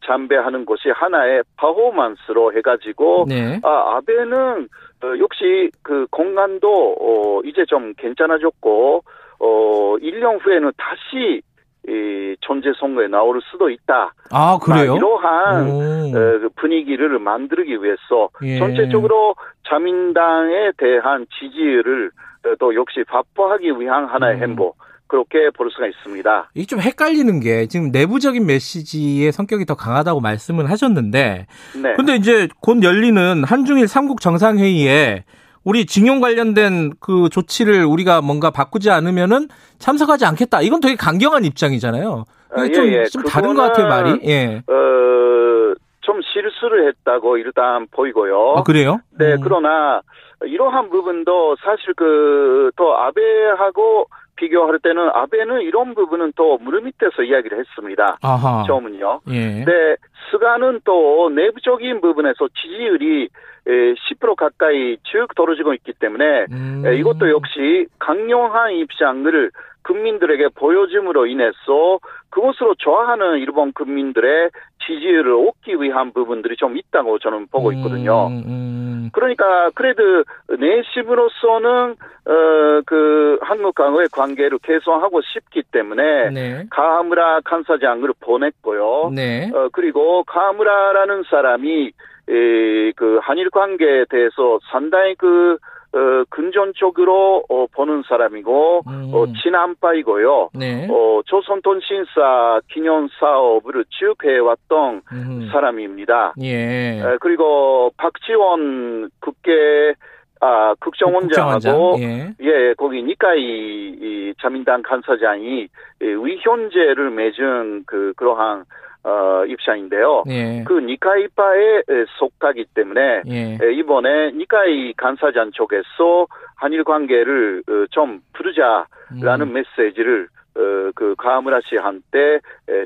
참배하는 것이 하나의 파포먼스로 해가지고 네. 아 아베는 어, 역시 그 공간도 어, 이제 좀 괜찮아졌고 어 1년 후에는 다시 이 존재 선거에 나올 수도 있다. 아 그래요? 이러한 오. 어, 분위기를 만들기 위해서 예. 전체적으로 자민당에 대한 지지율을 또 역시 확보하기 위한 하나의 음. 행보. 그렇게 볼 수가 있습니다. 이게 좀 헷갈리는 게 지금 내부적인 메시지의 성격이 더 강하다고 말씀을 하셨는데, 네. 근데 이제 곧 열리는 한중일 삼국 정상회의에 우리 징용 관련된 그 조치를 우리가 뭔가 바꾸지 않으면은 참석하지 않겠다. 이건 되게 강경한 입장이잖아요. 이게 좀, 예, 예. 좀 다른 것 같아요, 말이. 예. 어, 좀 실수를 했다고 일단 보이고요. 아, 그래요? 네, 음. 그러나 이러한 부분도 사실 그, 또 아베하고 비교할 때는 아베는 이런 부분은 또 무릎 밑에서 이야기를 했습니다. 아하. 처음은요. 예. 네, 스가는 또 내부적인 부분에서 지지율이 10% 가까이 쭉 떨어지고 있기 때문에 음. 이것도 역시 강력한 입장을 국민들에게 보여줌으로 인해서 그것으로 좋아하는 일본 국민들의 지지율을 얻기 위한 부분들이 좀 있다고 저는 보고 음, 있거든요. 음, 음. 그러니까 그래도 내심으로서는 어 그 한국과의 관계를 개선하고 싶기 때문에 네. 가하무라 간사장을 보냈고요. 네. 어 그리고 가하무라라는 사람이 에, 그 한일 관계에 대해서 상당히 그 어, 근전적으로 어, 보는 사람이고 음. 어, 친한파이고요. 네. 어, 조선통신사 기념 사업을 쭉 해왔던 음. 사람입니다. 예. 에, 그리고 박지원 국회 아, 국정원장하고 예. 예. 거기 니카이 이 자민당 간사장이 위현제를 맺은 그 그러한 어, 입장인데요. 예. 그 니카이파에 속하기 때문에 예. 이번에 니카이 간사장 쪽에서 한일 관계를 어, 좀 부르자라는 음. 메시지를 어, 그 가하무라 씨한테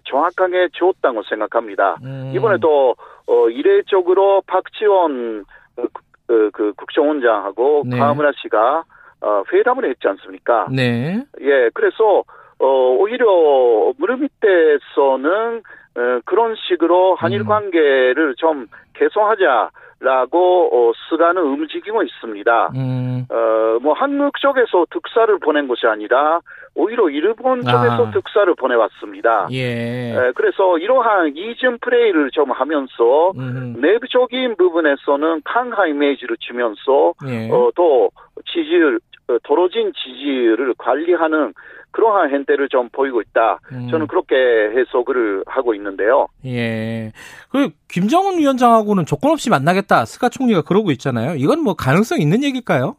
정확하게 줬다고 생각합니다. 음. 이번에 도 어, 이례적으로 박지원 그, 그, 그 국정원장하고 네. 가하무라 씨가 어, 회담을 했지 않습니까? 네. 예, 그래서 어, 오히려 무릎 밑에서는 어, 그런 식으로 한일 음. 관계를 좀 개선하자라고 어, 스가는 움직이고 있습니다. 음. 어, 뭐 한국 쪽에서 특사를 보낸 것이 아니라 오히려 일본 쪽에서 아. 특사를 보내왔습니다. 예. 에, 그래서 이러한 이전 플레이를 좀 하면서 음. 내부적인 부분에서는 강한 이미지를 주면서 예. 어, 또 지지율 어, 떨어진 지지를 관리하는 그러한 행태를 좀 보이고 있다. 음. 저는 그렇게 해석을 하고 있는데요. 예. 그 김정은 위원장하고는 조건 없이 만나겠다. 스가 총리가 그러고 있잖아요. 이건 뭐 가능성 있는 얘기일까요?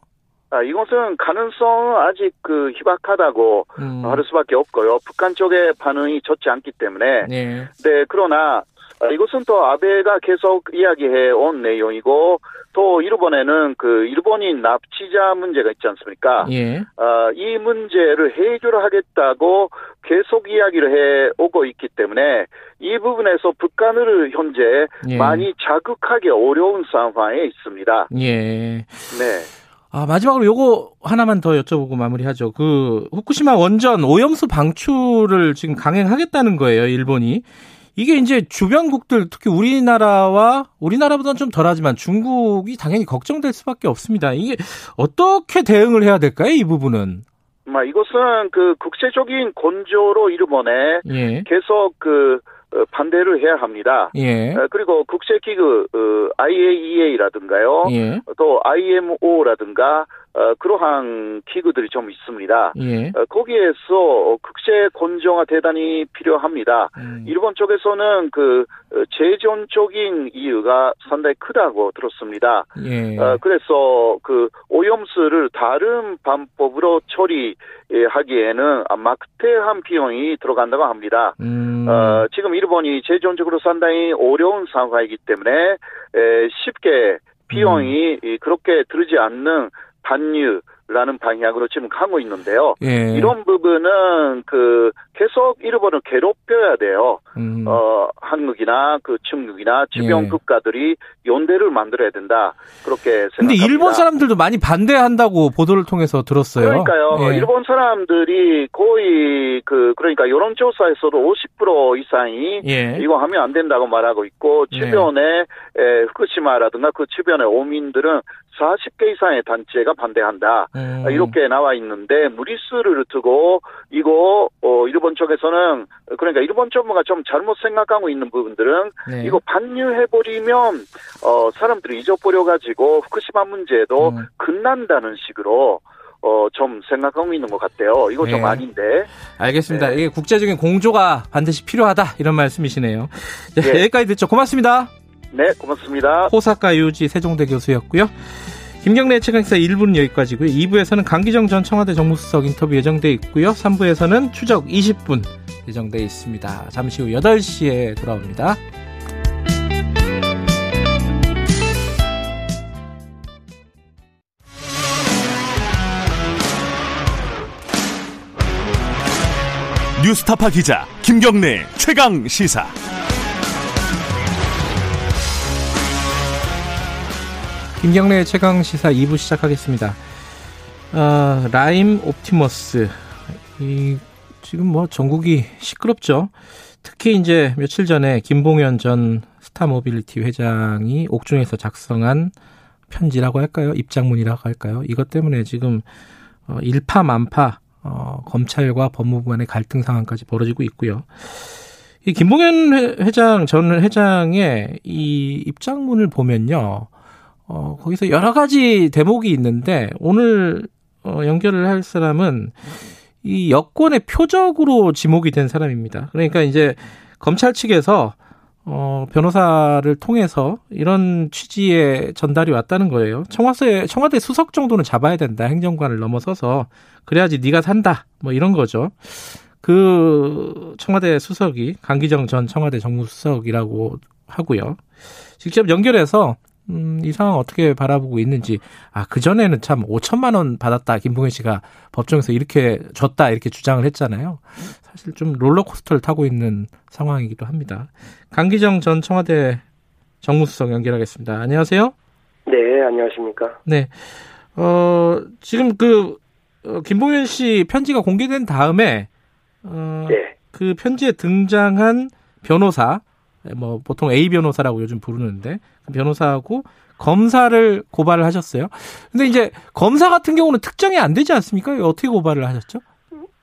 아, 이것은 가능성은 아직 그 희박하다고 음. 할 수밖에 없고요. 북한 쪽의 반응이 좋지 않기 때문에. 네. 네, 그러나 아, 이것은 또 아베가 계속 이야기해 온 내용이고 또 일본에는 그 일본인 납치자 문제가 있지 않습니까? 예. 어, 이 문제를 해결하겠다고 계속 이야기를 해 오고 있기 때문에 이 부분에서 북한을 현재 예. 많이 자극하기 어려운 상황에 있습니다. 예. 네. 아, 마지막으로 요거 하나만 더 여쭤보고 마무리하죠. 그 후쿠시마 원전 오염수 방출을 지금 강행하겠다는 거예요, 일본이. 이게 이제 주변국들 특히 우리나라와 우리나라보다는 좀 덜하지만 중국이 당연히 걱정될 수밖에 없습니다. 이게 어떻게 대응을 해야 될까요? 이 부분은. 마 이것은 그 국제적인 건조로 일본에 예. 계속 그 어, 반대를 해야 합니다. 예. 어, 그리고 국제기구 IAEA라든가요, 예. 또 IMO라든가 어, 그러한 기구들이 좀 있습니다. 예. 어, 거기에서 국제 건조가 대단히 필요합니다. 음. 일본 쪽에서는 그 어, 재정적인 이유가 상당히 크다고 들었습니다. 예. 어, 그래서 그 오염수를 다른 방법으로 처리하기에는 막대한 비용이 들어간다고 합니다. 음. 어, 지금 일본이 재정적으로 상당히 어려운 상황이기 때문에 에, 쉽게 비용이 음. 그렇게 들지 않는 반유라는 방향으로 지금 가고 있는데요. 예. 이런 부분은 그 계속 일본을 괴롭혀야 돼요. 음. 어, 한국이나 그 중국이나 주변 예. 국가들이 연대를 만들어야 된다. 그렇게 생각합니다. 근데 일본 사람들도 많이 반대한다고 보도를 통해서 들었어요. 그러니까요. 예. 일본 사람들이 거의 그 그러니까 여론조사에서도 50% 이상이 예. 이거 하면 안 된다고 말하고 있고 예. 주변에 에, 후쿠시마라든가 그 주변의 오민들은 40개 이상의 단체가 반대한다. 음. 이렇게 나와 있는데 무리수를 두고 이거 어 일본 쪽에서는 그러니까 일본 정부가 좀 잘못 생각하고 있는 부분들은 네. 이거 반유해 버리면 어 사람들이 잊어버려 가지고 후쿠시마 문제도 음. 끝난다는 식으로 어, 좀 생각하고 있는 것 같아요. 이거 네. 좀 아닌데. 알겠습니다. 네. 이게 국제적인 공조가 반드시 필요하다. 이런 말씀이시네요. 네. 여기까지 듣죠. 고맙습니다. 네, 고맙습니다. 호사카 유지 세종대 교수였고요. 김경래 최강사 1부는 여기까지고요. 2부에서는 강기정 전 청와대 정무수석 인터뷰 예정돼 있고요. 3부에서는 추적 20분 예정돼 있습니다. 잠시 후 8시에 돌아옵니다. 뉴스타파 기자 김경래 최강 시사. 김경래 최강 시사 2부 시작하겠습니다. 어, 라임 옵티머스. 이, 지금 뭐 전국이 시끄럽죠. 특히 이제 며칠 전에 김봉현 전 스타 모빌리티 회장이 옥중에서 작성한 편지라고 할까요? 입장문이라고 할까요? 이것 때문에 지금 어, 일파만파 어, 검찰과 법무부 간의 갈등 상황까지 벌어지고 있고요. 이 김봉현 회장 전 회장의 이 입장문을 보면요. 어, 거기서 여러 가지 대목이 있는데 오늘 어, 연결을 할 사람은 이 여권의 표적으로 지목이 된 사람입니다. 그러니까 이제 검찰 측에서 어, 변호사를 통해서 이런 취지의 전달이 왔다는 거예요. 청와대 청와대 수석 정도는 잡아야 된다. 행정관을 넘어서서 그래야지 네가 산다. 뭐 이런 거죠. 그 청와대 수석이 강기정 전 청와대 정무수석이라고 하고요. 직접 연결해서 음, 이 상황 어떻게 바라보고 있는지. 아, 그전에는 참 5천만 원 받았다. 김봉현 씨가 법정에서 이렇게 줬다. 이렇게 주장을 했잖아요. 사실 좀 롤러코스터를 타고 있는 상황이기도 합니다. 강기정 전 청와대 정무수석 연결하겠습니다. 안녕하세요. 네, 안녕하십니까. 네. 어, 지금 그, 어, 김봉현 씨 편지가 공개된 다음에, 어, 네. 그 편지에 등장한 변호사, 뭐 보통 A 변호사라고 요즘 부르는데 그 변호사하고 검사를 고발을 하셨어요. 근데 이제 검사 같은 경우는 특정이 안 되지 않습니까? 어떻게 고발을 하셨죠?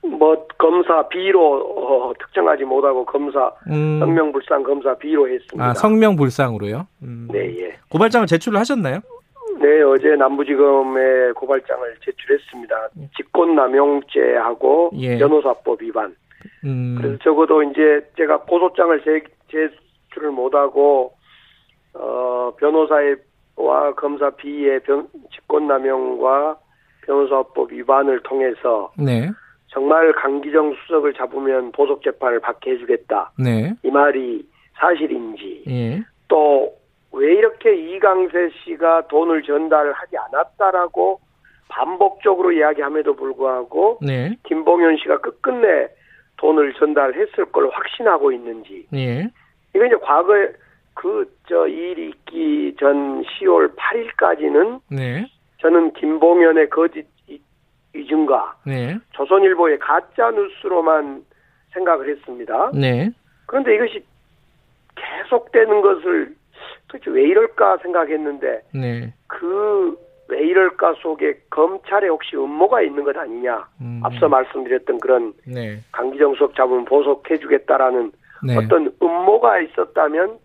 뭐 검사 B로 어, 특정하지 못하고 검사 음. 성명불상 검사 B로 했습니다. 아 성명불상으로요? 음. 네, 예. 고발장을 제출을 하셨나요? 네, 어제 남부지검에 고발장을 제출했습니다. 직권남용죄하고 예. 변호사법 위반. 음. 그래서 적어도 이제 제가 고소장을 제, 제 제출을 못하고 어, 변호사와 검사 B의 변, 직권남용과 변호사법 위반을 통해서 네. 정말 강기정 수석을 잡으면 보석 재판을 받게 해주겠다. 네. 이 말이 사실인지 예. 또왜 이렇게 이강세 씨가 돈을 전달하지 않았다라고 반복적으로 이야기함에도 불구하고 네. 김봉현 씨가 끝끝내 돈을 전달했을 걸 확신하고 있는지 예. 이거 이제 과거에 그저 일이 있기 전 10월 8일까지는 네. 저는 김봉현의 거짓 위증과 네. 조선일보의 가짜 뉴스로만 생각을 했습니다. 네. 그런데 이것이 계속되는 것을 도대체 왜 이럴까 생각했는데 네. 그왜 이럴까 속에 검찰에 혹시 음모가 있는 것 아니냐 음. 앞서 말씀드렸던 그런 네. 강기정 수석 잡으면 보석해주겠다라는 네. 어떤 음모가 있었다면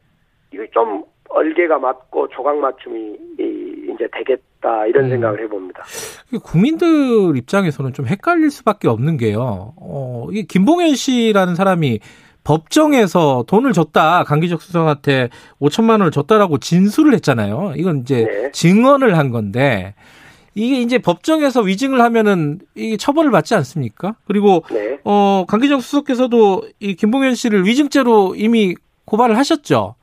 이거 좀 얼개가 맞고 조각 맞춤이 이제 되겠다 이런 음. 생각을 해봅니다. 국민들 입장에서는 좀 헷갈릴 수밖에 없는 게요. 어, 이게 김봉현 씨라는 사람이 법정에서 돈을 줬다 강기적 수석한테 5천만 원을 줬다라고 진술을 했잖아요. 이건 이제 네. 증언을 한 건데 이게 이제 법정에서 위증을 하면은 이게 처벌을 받지 않습니까? 그리고 네. 어 강기정 수석께서도 이 김봉현 씨를 위증죄로 이미 고발을 하셨죠.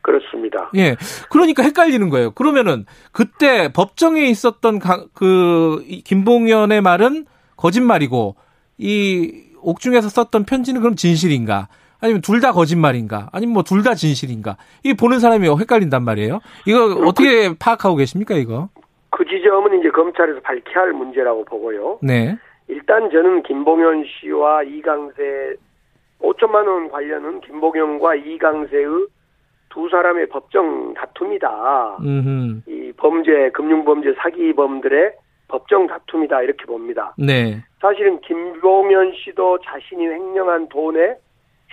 그렇습니다. 예. 그러니까 헷갈리는 거예요. 그러면은 그때 법정에 있었던 그 김봉현의 말은 거짓말이고 이 옥중에서 썼던 편지는 그럼 진실인가? 아니면 둘 다 거짓말인가? 아니면 뭐 둘 다 진실인가? 이게 보는 사람이 헷갈린단 말이에요. 이거 어떻게 파악하고 계십니까, 이거? 그 지점은 이제 검찰에서 밝혀야 할 문제라고 보고요. 네. 일단 저는 김봉현 씨와 이강세 5천만 원 관련은 김봉현과 이강세의 두 사람의 법정 다툼이다. 음흠. 이 범죄, 금융범죄 사기범들의 법정 다툼이다. 이렇게 봅니다. 네. 사실은 김봉현 씨도 자신이 횡령한 돈에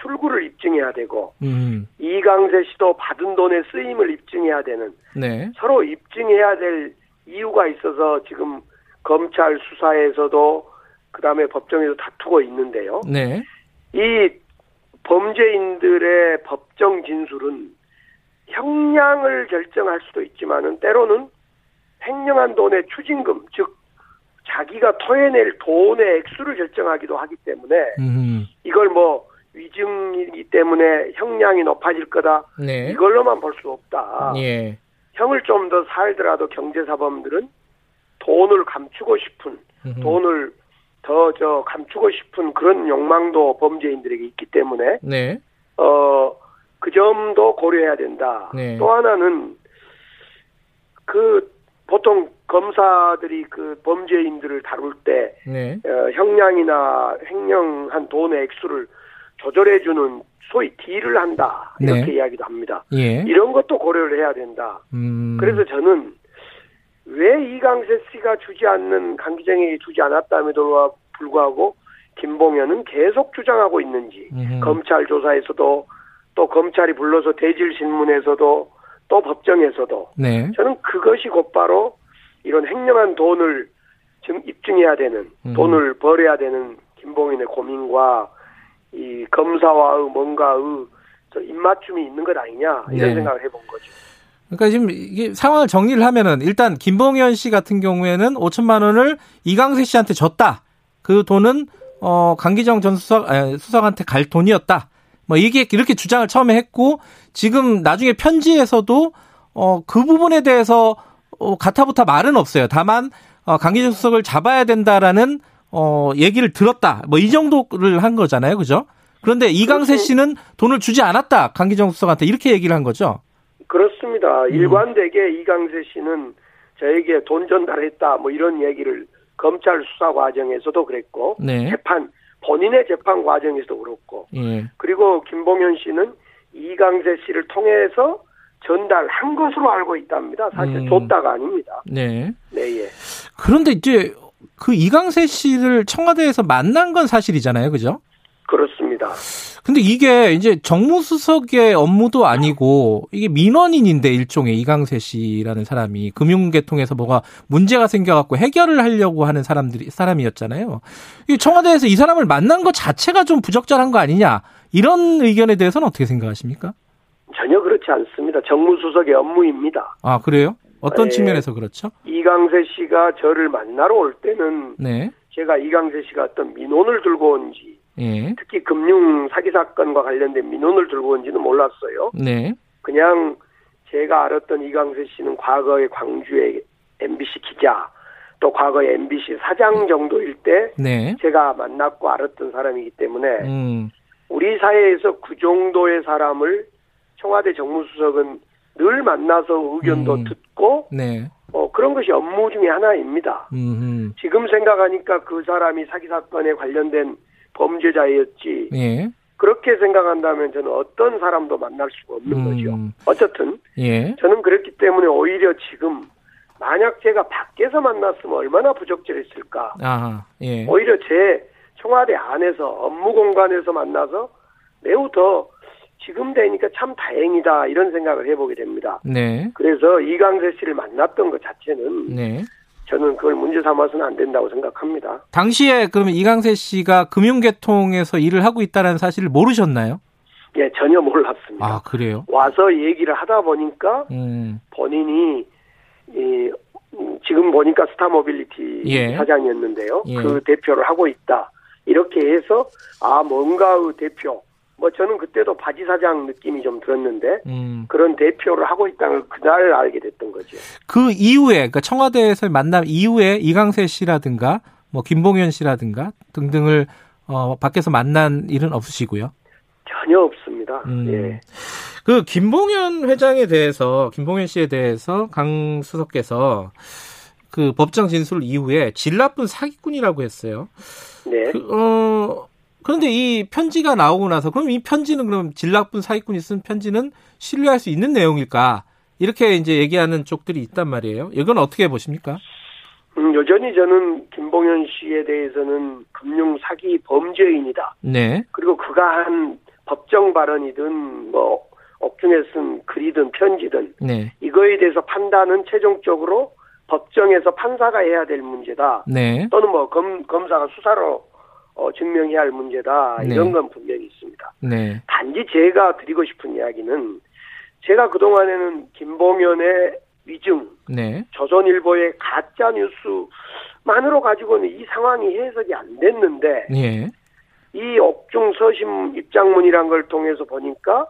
출구를 입증해야 되고, 음. 이강세 씨도 받은 돈의 쓰임을 입증해야 되는, 네. 서로 입증해야 될 이유가 있어서 지금 검찰 수사에서도 그 다음에 법정에서 다투고 있는데요. 네. 이 범죄인들의 법정 진술은 형량을 결정할 수도 있지만은 때로는 횡령한 돈의 추징금, 즉 자기가 토해낼 돈의 액수를 결정하기도 하기 때문에 음. 이걸 뭐 위증이기 때문에 형량이 높아질 거다. 네. 이걸로만 볼 수 없다. 예. 형을 좀 더 살더라도 경제사범들은 돈을 감추고 싶은 음흠. 돈을 더 저 감추고 싶은 그런 욕망도 범죄인들에게 있기 때문에 네. 어그 점도 고려해야 된다. 네. 또 하나는 그 보통 검사들이 그 범죄인들을 다룰 때 네. 어, 형량이나 횡령한 돈의 액수를 조절해주는 소위 딜을 한다 이렇게 네. 이야기도 합니다. 예. 이런 것도 고려를 해야 된다. 음. 그래서 저는 왜 이강세 씨가 주지 않는 강기정에게 주지 않았다에도 불구하고 김봉현은 계속 주장하고 있는지 음. 검찰 조사에서도 또 검찰이 불러서 대질 신문에서도 또 법정에서도 네. 저는 그것이 곧바로 이런 횡령한 돈을 지금 입증해야 되는 음. 돈을 벌어야 되는 김봉인의 고민과 이 검사와의 뭔가의 저 입맞춤이 있는 것 아니냐 이런 네. 생각을 해본 거죠. 그러니까 지금 이게 상황을 정리를 하면은 일단 김봉현 씨 같은 경우에는 5천만 원을 이강세 씨한테 줬다. 그 돈은 어 강기정 전 수석 아니, 수석한테 갈 돈이었다. 뭐 이게 이렇게 주장을 처음에 했고 지금 나중에 편지에서도 어 그 부분에 대해서 어 가타부타 말은 없어요. 다만 어 강기정 수석을 잡아야 된다라는 어 얘기를 들었다. 뭐 이 정도를 한 거잖아요. 그죠? 그런데 이강세 그렇죠. 씨는 돈을 주지 않았다. 강기정 수석한테 이렇게 얘기를 한 거죠. 그렇습니다. 음. 일관되게 이강세 씨는 저에게 돈 전달했다. 뭐 이런 얘기를 검찰 수사 과정에서도 그랬고 네. 재판 본인의 재판 과정에서도 그렇고 예. 그리고 김봉현 씨는 이강세 씨를 통해서 전달한 것으로 알고 있답니다. 사실 음. 줬다가 아닙니다. 네. 네, 예. 그런데 이제 그 이강세 씨를 청와대에서 만난 건 사실이잖아요. 그죠? 그렇습니다. 근데 이게 이제 정무수석의 업무도 아니고 이게 민원인인데 일종의 이강세 씨라는 사람이 금융계통에서 뭐가 문제가 생겨갖고 해결을 하려고 하는 사람들이 사람이었잖아요. 이 청와대에서 이 사람을 만난 것 자체가 좀 부적절한 거 아니냐 이런 의견에 대해서는 어떻게 생각하십니까? 전혀 그렇지 않습니다. 정무수석의 업무입니다. 아 그래요? 어떤 네. 측면에서 그렇죠? 이강세 씨가 저를 만나러 올 때는 네. 제가 이강세 씨가 어떤 민원을 들고 온지 예. 특히 금융 사기 사건과 관련된 민원을 들고 온지는 몰랐어요. 네. 그냥 제가 알았던 이강세 씨는 과거에 광주의 MBC 기자, 또 과거에 MBC 사장 정도일 때 네. 제가 만났고 알았던 사람이기 때문에 음. 우리 사회에서 그 정도의 사람을 청와대 정무수석은 늘 만나서 의견도 음. 듣고 네. 어, 그런 것이 업무 중의 하나입니다. 음흠. 지금 생각하니까 그 사람이 사기 사건에 관련된 범죄자였지. 예. 그렇게 생각한다면 저는 어떤 사람도 만날 수가 없는 음. 거죠. 어쨌든 예. 저는 그렇기 때문에 오히려 지금 만약 제가 밖에서 만났으면 얼마나 부적절했을까. 아하, 예. 오히려 제 청와대 안에서 업무 공간에서 만나서 매우 더 지금 되니까 참 다행이다 이런 생각을 해보게 됩니다. 네. 그래서 이강세 씨를 만났던 것 자체는 네. 저는 그걸 문제 삼아서는 안 된다고 생각합니다. 당시에 그러면 이강세 씨가 금융계통에서 일을 하고 있다는 사실을 모르셨나요? 예, 전혀 몰랐습니다. 아, 그래요? 와서 얘기를 하다 보니까 음. 본인이 이 지금 보니까 스타모빌리티 예. 사장이었는데요. 예. 그 대표를 하고 있다. 이렇게 해서 아 뭔가 의 대표 뭐 저는 그때도 바지 사장 느낌이 좀 들었는데 음. 그런 대표를 하고 있다는 걸 그날 알게 됐던 거죠. 그 이후에 그러니까 청와대에서 만남 이후에 이강세 씨라든가 뭐 김봉현 씨라든가 등등을 어 밖에서 만난 일은 없으시고요. 전혀 없습니다. 음. 예. 그 김봉현 회장에 대해서 김봉현 씨에 대해서 강 수석께서 그 법정 진술 이후에 질 나쁜 사기꾼이라고 했어요. 네. 그, 어 그런데 이 편지가 나오고 나서 그럼 이 편지는 그럼 질 나쁜 사기꾼이 쓴 편지는 신뢰할 수 있는 내용일까? 이렇게 이제 얘기하는 쪽들이 있단 말이에요. 이건 어떻게 보십니까? 음, 여전히 저는 김봉현 씨에 대해서는 금융 사기 범죄인이다. 네. 그리고 그가 한 법정 발언이든 뭐 옥중에 쓴 글이든 편지든 네. 이거에 대해서 판단은 최종적으로 법정에서 판사가 해야 될 문제다. 네. 또는 뭐 검, 검사가 수사로 어, 증명해야 할 문제다. 네. 이런 건 분명히 있습니다. 네. 단지 제가 드리고 싶은 이야기는 제가 그 동안에는 김봉현의 위증, 네. 조선일보의 가짜 뉴스만으로 가지고는 이 상황이 해석이 안 됐는데 예. 이 옥중 서심 입장문이란 걸 통해서 보니까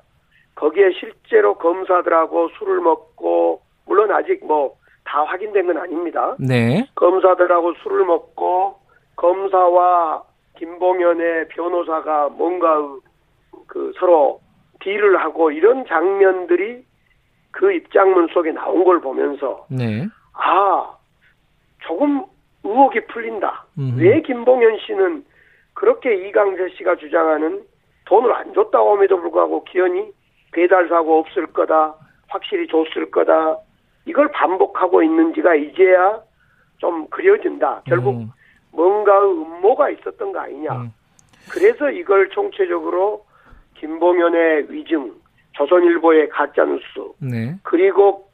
거기에 실제로 검사들하고 술을 먹고 물론 아직 뭐 다 확인된 건 아닙니다. 네. 검사들하고 술을 먹고 검사와 김봉현의 변호사가 뭔가 그 서로 딜을 하고 이런 장면들이 그 입장문 속에 나온 걸 보면서 네. 아 조금 의혹이 풀린다. 음흠. 왜 김봉현 씨는 그렇게 이강세 씨가 주장하는 돈을 안 줬다고 함에도 불구하고 기현이 배달 사고 없을 거다. 확실히 줬을 거다. 이걸 반복하고 있는지가 이제야 좀 그려진다. 결국 음. 뭔가 음모가 있었던 거 아니냐. 음. 그래서 이걸 총체적으로 김봉현의 위증, 조선일보의 가짜뉴스, 네. 그리고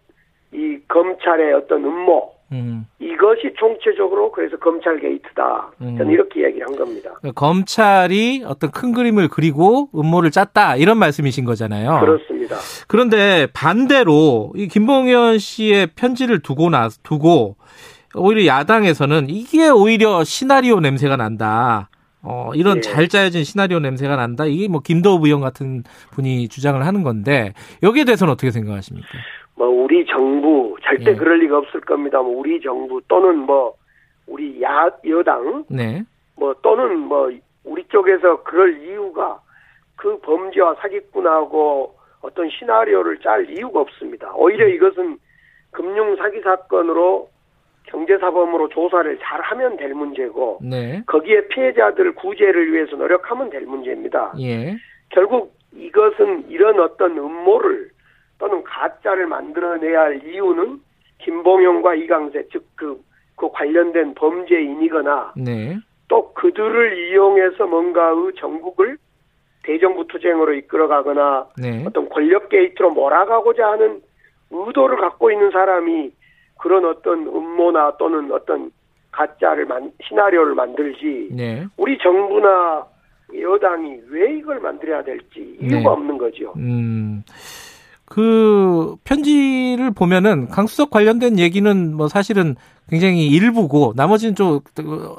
이 검찰의 어떤 음모, 음. 이것이 총체적으로 그래서 검찰 게이트다. 음. 저는 이렇게 이야기를 한 겁니다. 그러니까 검찰이 어떤 큰 그림을 그리고 음모를 짰다 이런 말씀이신 거잖아요. 그렇습니다. 그런데 반대로 이 김봉현 씨의 편지를 두고 나 두고 오히려 야당에서는 이게 오히려 시나리오 냄새가 난다. 어, 이런 네. 잘 짜여진 시나리오 냄새가 난다. 이게 뭐 김도우 의원 같은 분이 주장을 하는 건데 여기에 대해서는 어떻게 생각하십니까? 뭐 우리 정부 절대 네. 그럴 리가 없을 겁니다. 뭐 우리 정부 또는 뭐 우리 야 여당 네. 뭐 또는 뭐 우리 쪽에서 그럴 이유가 그 범죄와 사기꾼하고 어떤 시나리오를 짤 이유가 없습니다. 오히려 이것은 금융 사기 사건으로 경제사범으로 조사를 잘 하면 될 문제고 네. 거기에 피해자들 구제를 위해서 노력하면 될 문제입니다. 예. 결국 이것은 이런 어떤 음모를 또는 가짜를 만들어내야 할 이유는 김봉영과 이강세 즉그 그 관련된 범죄인이거나 네. 또 그들을 이용해서 뭔가의 전국을 대정부 투쟁으로 이끌어가거나 네. 어떤 권력 게이트로 몰아가고자 하는 의도를 갖고 있는 사람이 그런 어떤 음모나 또는 어떤 가짜를 만 시나리오를 만들지 네. 우리 정부나 여당이 왜 이걸 만들어야 될지 이유가 네. 없는 거죠. 음. 그 편지를 보면은 강수석 관련된 얘기는 뭐 사실은 굉장히 일부고 나머지는 좀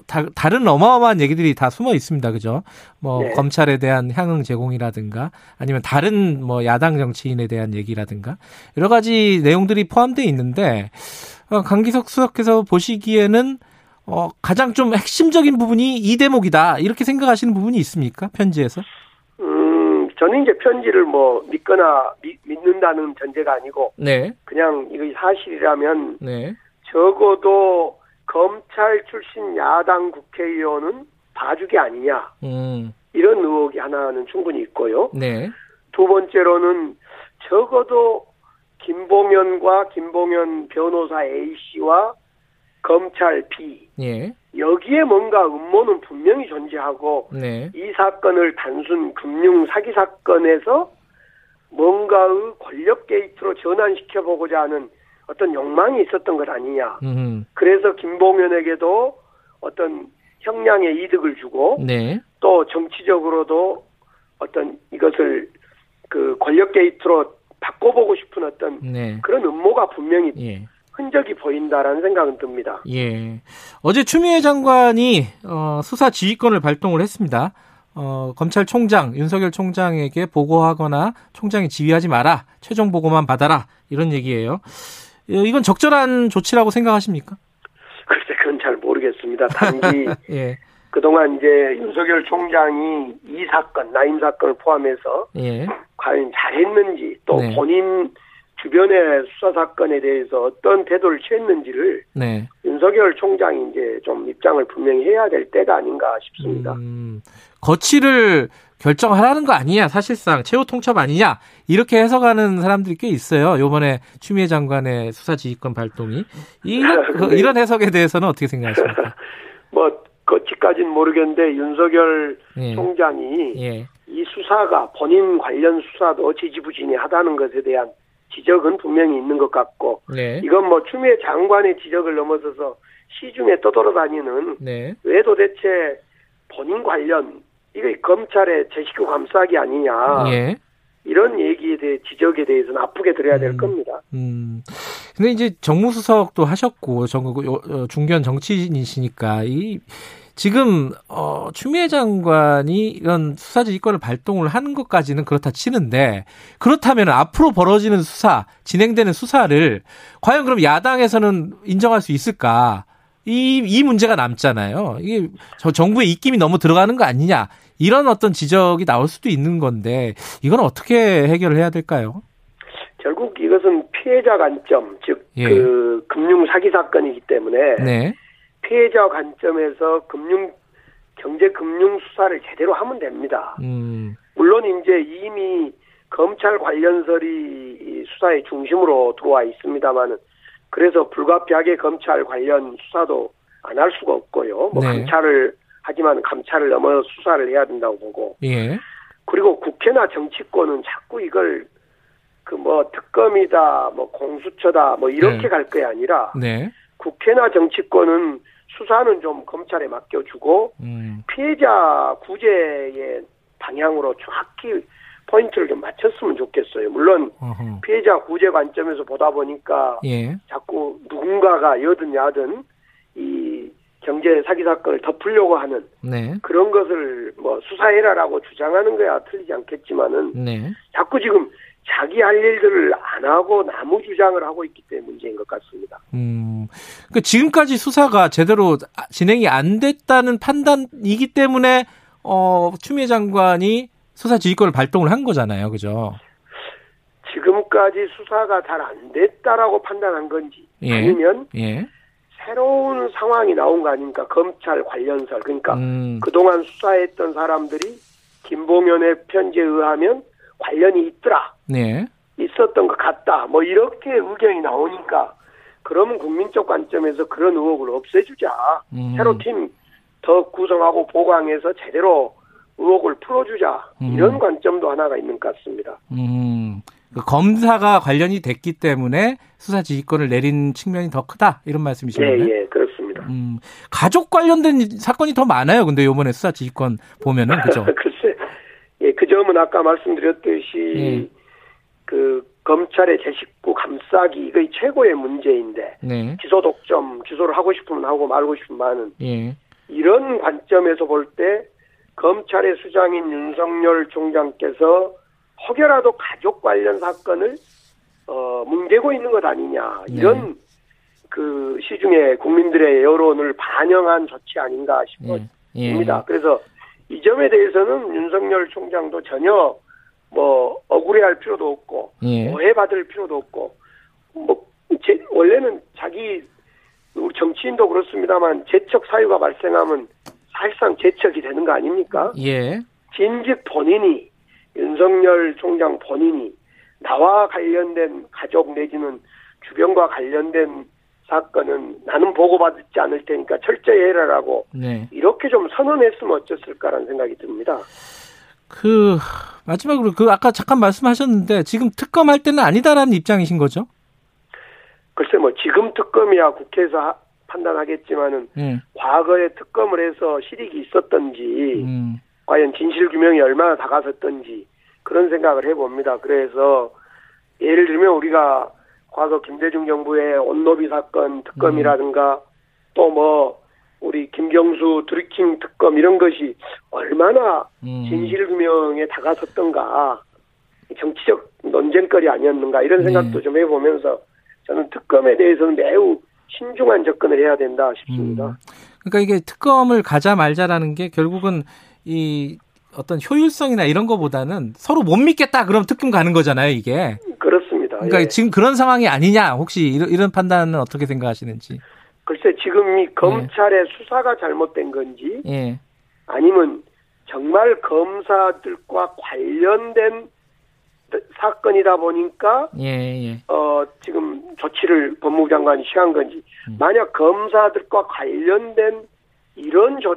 다, 다른 어마어마한 얘기들이 다 숨어 있습니다. 그죠? 뭐 네. 검찰에 대한 향응 제공이라든가 아니면 다른 뭐 야당 정치인에 대한 얘기라든가 여러 가지 내용들이 포함되어 있는데 어, 강기석 수석께서 보시기에는 어, 가장 좀 핵심적인 부분이 이 대목이다 이렇게 생각하시는 부분이 있습니까 편지에서? 저는 이제 편지를 뭐 믿거나 미, 믿는다는 전제가 아니고 네. 그냥 이거 사실이라면 네. 적어도 검찰 출신 야당 국회의원은 봐주기 아니냐 음. 이런 의혹이 하나는 충분히 있고요. 네. 두 번째로는 적어도 김봉현과 김봉현 변호사 A 씨와 검찰 B 예. 여기에 뭔가 음모는 분명히 존재하고 네. 이 사건을 단순 금융 사기 사건에서 뭔가의 권력 게이트로 전환시켜 보고자 하는 어떤 욕망이 있었던 것 아니냐. 음흠. 그래서 김봉현에게도 어떤 형량의 이득을 주고 네. 또 정치적으로도 어떤 이것을 그 권력 게이트로 바꿔보고 싶은 어떤 네. 그런 음모가 분명히 예. 흔적이 보인다라는 생각은 듭니다. 예. 어제 추미애 장관이 어, 수사 지휘권을 발동을 했습니다. 어, 검찰총장 윤석열 총장에게 보고하거나 총장이 지휘하지 마라. 최종 보고만 받아라. 이런 얘기예요. 어, 이건 적절한 조치라고 생각하십니까? 글쎄 그건 잘 모르겠습니다. 단지 예. 그동안 이제 윤석열 총장이 이 사건, 나임 사건을 포함해서 예. 과연 잘했는지 또 네. 본인 주변의 수사 사건에 대해서 어떤 태도를 취했는지를 네. 윤석열 총장이 이제 좀 입장을 분명히 해야 될 때가 아닌가 싶습니다. 음, 거취를 결정하라는 거 아니냐 사실상 최후 통첩 아니냐 이렇게 해석하는 사람들이 꽤 있어요. 요번에 추미애 장관의 수사 지휘권 발동이 이런, 그, 이런 해석에 대해서는 어떻게 생각하십니까? 뭐 거치까지는 모르겠는데 윤석열 예. 총장이 예. 이 수사가 본인 관련 수사도 지지부진하다는 것에 대한 지적은 분명히 있는 것 같고 네. 이건 뭐 추미애 장관의 지적을 넘어서서 시중에 떠돌아다니는 네. 왜 도대체 본인 관련 이거 검찰의 제 식구 감싸기 아니냐 예. 이런 얘기에 대해 지적에 대해서는 아프게 들어야 될 음, 겁니다. 음. 근데 이제 정무수석도 하셨고 어, 중견 정치인이시니까 이 지금 어 추미애 장관이 이런 수사 지휘권을 발동을 하는 것까지는 그렇다 치는데 그렇다면 앞으로 벌어지는 수사 진행되는 수사를 과연 그럼 야당에서는 인정할 수 있을까? 이, 이 문제가 남잖아요. 이게 저 정부의 입김이 너무 들어가는 거 아니냐. 이런 어떤 지적이 나올 수도 있는 건데, 이건 어떻게 해결을 해야 될까요? 결국 이것은 피해자 관점, 즉, 예. 그, 금융 사기 사건이기 때문에, 네. 피해자 관점에서 금융 경제 금융 수사를 제대로 하면 됩니다. 음. 물론 이제 이미 검찰 관련설이 수사의 중심으로 들어와 있습니다만은 그래서 불가피하게 검찰 관련 수사도 안 할 수가 없고요. 뭐 네. 감찰을 하지만 감찰을 넘어 수사를 해야 된다고 보고. 예. 그리고 국회나 정치권은 자꾸 이걸 그 뭐 특검이다, 뭐 공수처다, 뭐 이렇게 네. 갈게 아니라 네. 국회나 정치권은 수사는 좀 검찰에 맡겨주고 음. 피해자 구제의 방향으로 정확히 포인트를 좀 맞췄으면 좋겠어요. 물론 어허. 피해자 구제 관점에서 보다 보니까 예. 자꾸 누군가가 여든 야든 이 경제 사기 사건을 덮으려고 하는 네. 그런 것을 뭐 수사해라라고 주장하는 거야 틀리지 않겠지만은 네. 자꾸 지금 자기 할 일들을 안 하고 나무 주장을 하고 있기 때문에 문제인 것 같습니다. 음, 그러니까 지금까지 수사가 제대로 진행이 안 됐다는 판단이기 때문에 어, 추미애 장관이 수사 지휘권을 발동을 한 거잖아요, 그죠? 지금까지 수사가 잘 안 됐다라고 판단한 건지 예. 아니면 예. 새로운 상황이 나온 거 아닙니까? 검찰 관련설 그러니까 음. 그동안 수사했던 사람들이 김봉현의 편지에 의하면 관련이 있더라. 네. 있었던 것 같다. 뭐 이렇게 의견이 나오니까 그러면 국민적 관점에서 그런 의혹을 없애주자. 음. 새로 팀 더 구성하고 보강해서 제대로 의혹을 풀어주자. 음. 이런 관점도 하나가 있는 것 같습니다. 음. 그 검사가 관련이 됐기 때문에 수사 지휘권을 내린 측면이 더 크다 이런 말씀이신가요? 예, 예, 그렇습니다. 음, 가족 관련된 사건이 더 많아요. 근데 요번에 수사 지휘권 보면은 그죠? 글쎄, 예, 그 점은 아까 말씀드렸듯이 예. 그 검찰의 제 식구 감싸기 이거 최고의 문제인데 네. 기소 독점 기소를 하고 싶으면 하고 말고 싶으면 예. 이런 관점에서 볼 때 검찰의 수장인 윤석열 총장께서 혹여라도 가족 관련 사건을 어, 뭉개고 있는 것 아니냐 이런 네. 그 시중에 국민들의 여론을 반영한 조치 아닌가 싶습니다. 예. 예. 그래서 이 점에 대해서는 윤석열 총장도 전혀 뭐 억울해할 필요도 없고 예. 오해받을 필요도 없고 뭐 제, 원래는 자기 우리 정치인도 그렇습니다만 재척 사유가 발생하면 사실상 재척이 되는 거 아닙니까? 예. 진즉 본인이 윤석열 총장 본인이 나와 관련된 가족 내지는 주변과 관련된 사건은 나는 보고받지 않을 테니까 철저히 해라라고 네. 이렇게 좀 선언했으면 어땠을까라는 생각이 듭니다. 그 마지막으로 그 아까 잠깐 말씀하셨는데 지금 특검할 때는 아니다라는 입장이신 거죠? 글쎄 뭐 지금 특검이야 국회에서 하, 판단하겠지만은 음. 과거에 특검을 해서 실익이 있었던지 음. 과연 진실 규명이 얼마나 다가섰던지 그런 생각을 해봅니다. 그래서 예를 들면 우리가 과거 김대중 정부의 온노비 사건 특검이라든가 음. 또뭐 우리 김경수 드리킹 특검 이런 것이 얼마나 음. 진실 규명에 다가섰던가 정치적 논쟁거리 아니었는가 이런 네. 생각도 네. 좀 해보면서 저는 특검에 대해서는 매우 신중한 접근을 해야 된다 싶습니다. 음. 그러니까 이게 특검을 가자 말자라는 게 결국은 이 어떤 효율성이나 이런 거보다는 서로 못 믿겠다 그럼 특검 가는 거잖아요 이게. 그렇습니다. 그러니까 예. 지금 그런 상황이 아니냐 혹시 이런, 이런 판단은 어떻게 생각하시는지. 글쎄 지금 이 검찰의 예. 수사가 잘못된 건지 예. 아니면 정말 검사들과 관련된 사건이다 보니까 예, 예. 어 지금 조치를 법무부 장관이 취한 건지 음. 만약 검사들과 관련된 이런 조,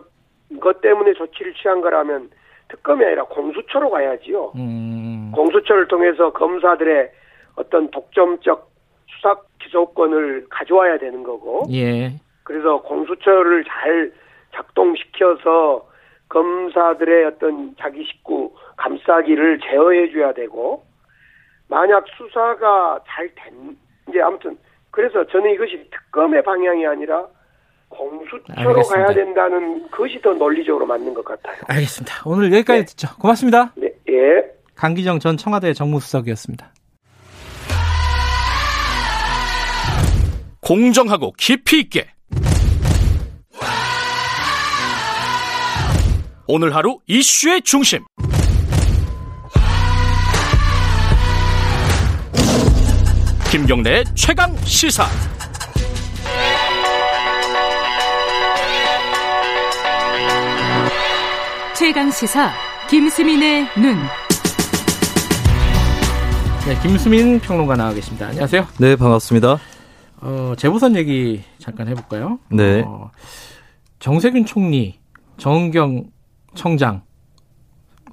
것 때문에 조치를 취한 거라면 특검이 아니라 공수처로 가야지요. 음. 공수처를 통해서 검사들의 어떤 독점적 수사 기소권을 가져와야 되는 거고. 예. 그래서 공수처를 잘 작동시켜서 검사들의 어떤 자기 식구 감싸기를 제어해 줘야 되고 만약 수사가 잘 된 이제 아무튼 그래서 저는 이것이 특검의 방향이 아니라 공수처로 알겠습니다. 가야 된다는 것이 더 논리적으로 맞는 것 같아요. 알겠습니다. 오늘 여기까지 네. 듣죠. 고맙습니다. 네. 예. 강기정 전 청와대 정무수석이었습니다. 공정하고 깊이 있게 오늘 하루 이슈의 중심 김경래의 최강 시사 최강 시사 김수민의 눈. 네, 김수민 평론가 나와 계십니다. 안녕하세요. 네, 반갑습니다. 어, 재보선 얘기 잠깐 해볼까요? 네. 어, 정세균 총리, 정은경 청장,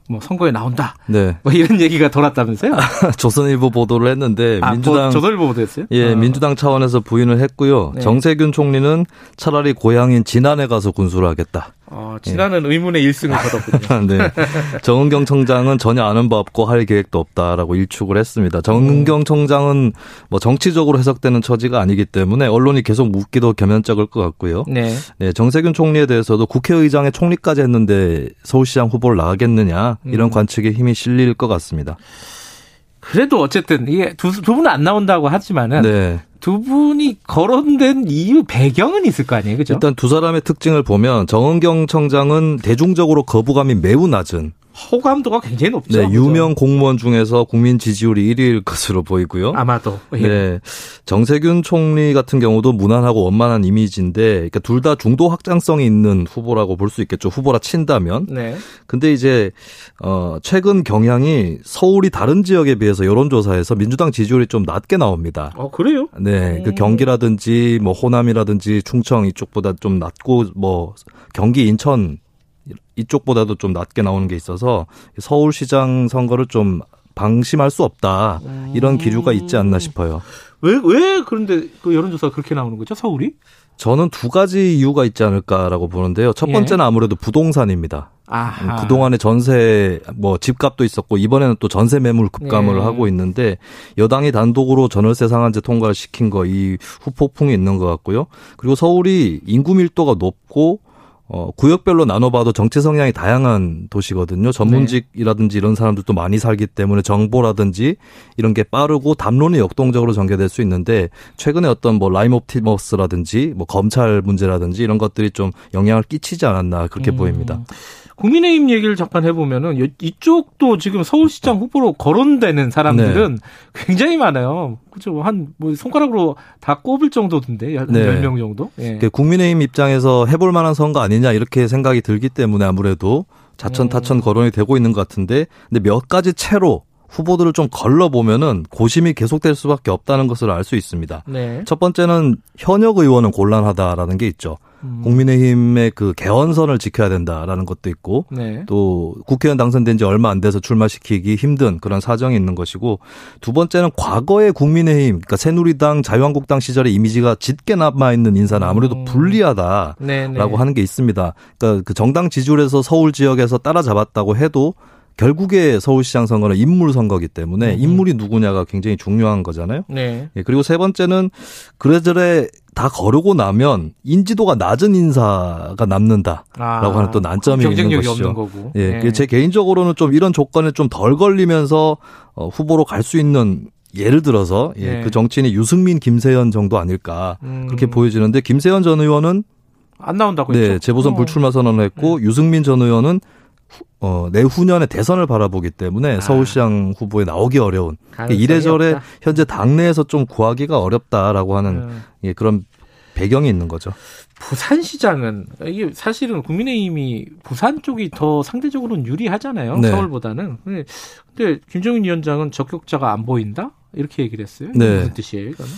뭐 선거에 나온다. 네. 뭐 이런 얘기가 돌았다면서요? 조선일보 보도를 했는데 아, 민주당 조선일보 보도했어요? 예, 어. 민주당 차원에서 부인을 했고요. 네. 정세균 총리는 차라리 고향인 진안에 가서 군수를 하겠다. 어, 지난은 예. 의문의 1승을 거뒀군요. 네. 정은경 청장은 전혀 아는 바 없고 할 계획도 없다라고 일축을 했습니다. 정은경 음. 청장은 뭐 정치적으로 해석되는 처지가 아니기 때문에 언론이 계속 묻기도 겸연쩍을 것 같고요. 네. 네. 정세균 총리에 대해서도 국회의장의 총리까지 했는데 서울시장 후보를 나가겠느냐 이런 음. 관측에 힘이 실릴 것 같습니다. 그래도 어쨌든 이게 두, 두 분은 안 나온다고 하지만은 네. 두 분이 거론된 이유 배경은 있을 거 아니에요, 그죠? 일단 두 사람의 특징을 보면 정은경 청장은 대중적으로 거부감이 매우 낮은 호감도가 굉장히 높죠. 네, 유명 공무원 중에서 국민 지지율이 1위일 것으로 보이고요. 아마도. 예. 네. 정세균 총리 같은 경우도 무난하고 원만한 이미지인데 그러니까 둘 다 중도 확장성이 있는 후보라고 볼 수 있겠죠. 후보라 친다면. 네. 근데 이제 어 최근 경향이 서울이 다른 지역에 비해서 여론조사에서 민주당 지지율이 좀 낮게 나옵니다. 어, 그래요? 네. 그 경기라든지 뭐 호남이라든지 충청 이쪽보다 좀 낮고 뭐 경기 인천 이쪽보다도 좀 낮게 나오는 게 있어서 서울시장 선거를 좀 방심할 수 없다 이런 기류가 있지 않나 싶어요. 왜 왜 그런데 그 여론조사가 그렇게 나오는 거죠 서울이? 저는 두 가지 이유가 있지 않을까라고 보는데요. 첫 예. 번째는 아무래도 부동산입니다. 아하. 그동안에 전세 뭐 집값도 있었고 이번에는 또 전세 매물 급감을 네. 하고 있는데 여당이 단독으로 전월세 상한제 통과를 시킨 거 이 후폭풍이 있는 것 같고요. 그리고 서울이 인구 밀도가 높고 어, 구역별로 나눠봐도 정치 성향이 다양한 도시거든요. 전문직이라든지 이런 사람들도 많이 살기 때문에 정보라든지 이런 게 빠르고 담론이 역동적으로 전개될 수 있는데 최근에 어떤 뭐 라임 옵티머스라든지 뭐 검찰 문제라든지 이런 것들이 좀 영향을 끼치지 않았나 그렇게 음. 보입니다. 국민의힘 얘기를 잠깐 해보면은 이쪽도 지금 서울시장 후보로 거론되는 사람들은 네. 굉장히 많아요. 그죠? 한 뭐 손가락으로 다 꼽을 정도던데 한 네. 10명 정도. 예. 국민의힘 입장에서 해볼 만한 선거 아니냐 이렇게 생각이 들기 때문에 아무래도 자천 타천 음. 거론이 되고 있는 것 같은데 근데 몇 가지 채로 후보들을 좀 걸러 보면은 고심이 계속될 수밖에 없다는 것을 알 수 있습니다. 네. 첫 번째는 현역 의원은 곤란하다라는 게 있죠. 음. 국민의힘의 그 개헌선을 지켜야 된다라는 것도 있고 네. 또 국회의원 당선된 지 얼마 안 돼서 출마시키기 힘든 그런 사정이 있는 것이고 두 번째는 과거의 국민의힘 그러니까 새누리당 자유한국당 시절의 이미지가 짙게 남아 있는 인사는 아무래도 음. 불리하다라고 네, 네. 하는 게 있습니다. 그러니까 그 정당 지지율에서 서울 지역에서 따라잡았다고 해도 결국에 서울시장 선거는 인물 선거기 때문에 음. 인물이 누구냐가 굉장히 중요한 거잖아요. 네. 예, 그리고 세 번째는 그래저래 다 거르고 나면 인지도가 낮은 인사가 남는다라고 아, 하는 또 난점이 있는 것이죠. 예, 네. 제 개인적으로는 좀 이런 조건에 좀 덜 걸리면서 어, 후보로 갈 수 있는 예를 들어서 예, 네. 그 정치인이 유승민, 김세현 정도 아닐까 음. 그렇게 보여지는데 김세현 전 의원은 안 나온다고 네, 했죠. 재보선 어. 불출마 선언을 했고 네. 유승민 전 의원은 어, 내후년에 대선을 바라보기 때문에 아. 서울시장 후보에 나오기 어려운 이래저래 없다. 현재 당내에서 좀 구하기가 어렵다라고 하는 음. 예, 그런 배경이 있는 거죠. 부산시장은 이게 사실은 국민의힘이 부산 쪽이 더 상대적으로는 유리하잖아요. 네. 서울보다는. 근데, 근데 김정인 위원장은 적격자가 안 보인다? 이렇게 얘기를 했어요. 네. 무슨 뜻이에요, 이거는?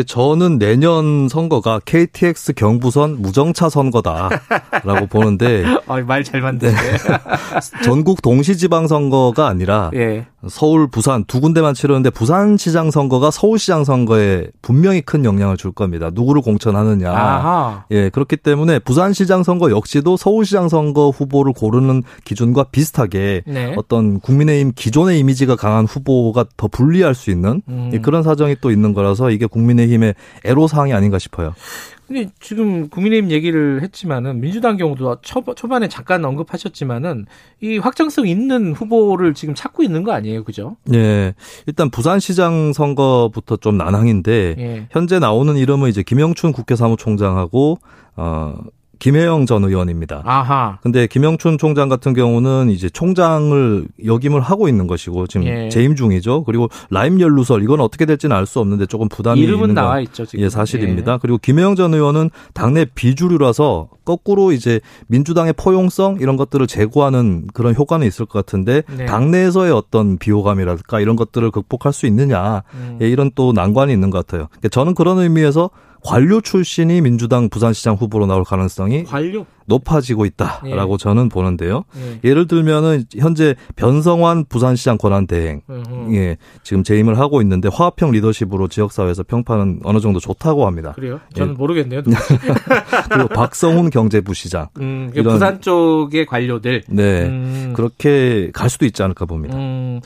저는 내년 선거가 KTX 경부선 무정차 선거다라고 보는데 아, 말잘 만드네. 네. 전국 동시지방 선거가 아니라 예. 서울, 부산 두 군데만 치르는데 부산시장 선거가 서울시장 선거에 분명히 큰 영향을 줄 겁니다. 누구를 공천하느냐. 아하. 예, 그렇기 때문에 부산시장 선거 역시도 서울시장 선거 후보를 고르는 기준과 비슷하게 네. 어떤 국민의힘 기존의 이미지가 강한 후보가 더 불리할 수 있는 음. 그런 사정이 또 있는 거라서 이게 국민의 힘의 애로사항이 아닌가 싶어요. 근데 지금 국민의힘 얘기를 했지만은 민주당 경우도 초, 초반에 잠깐 언급하셨지만은 이 확장성 있는 후보를 지금 찾고 있는 거 아니에요, 그죠? 네, 일단 부산시장 선거부터 좀 난항인데 예. 현재 나오는 이름은 이제 김영춘 국회 사무총장하고 어 김혜영 전 의원입니다. 아하. 근데 김영춘 총장 같은 경우는 이제 총장을 역임을 하고 있는 것이고 지금 예. 재임 중이죠. 그리고 라임 연루설 이건 어떻게 될지는 알 수 없는데 조금 부담이 이름은 나와 있죠. 지금. 예, 사실입니다. 예. 그리고 김혜영 전 의원은 당내 비주류라서 거꾸로 이제 민주당의 포용성 이런 것들을 제고하는 그런 효과는 있을 것 같은데 네. 당내에서의 어떤 비호감이랄까 이런 것들을 극복할 수 있느냐 음. 예, 이런 또 난관이 있는 것 같아요. 그러니까 저는 그런 의미에서 관료 출신이 민주당 부산시장 후보로 나올 가능성이 관료? 높아지고 있다라고 예. 저는 보는데요. 예. 를 들면은 현재 변성환 부산시장 권한대행 예, 지금 재임을 하고 있는데 화합형 리더십으로 지역사회에서 평판은 어느 정도 좋다고 합니다. 그래요? 저는 예. 모르겠네요. 그리고 박성훈 경제부시장 음, 이런 부산 쪽의 관료들 네 음. 그렇게 갈 수도 있지 않을까 봅니다. 음,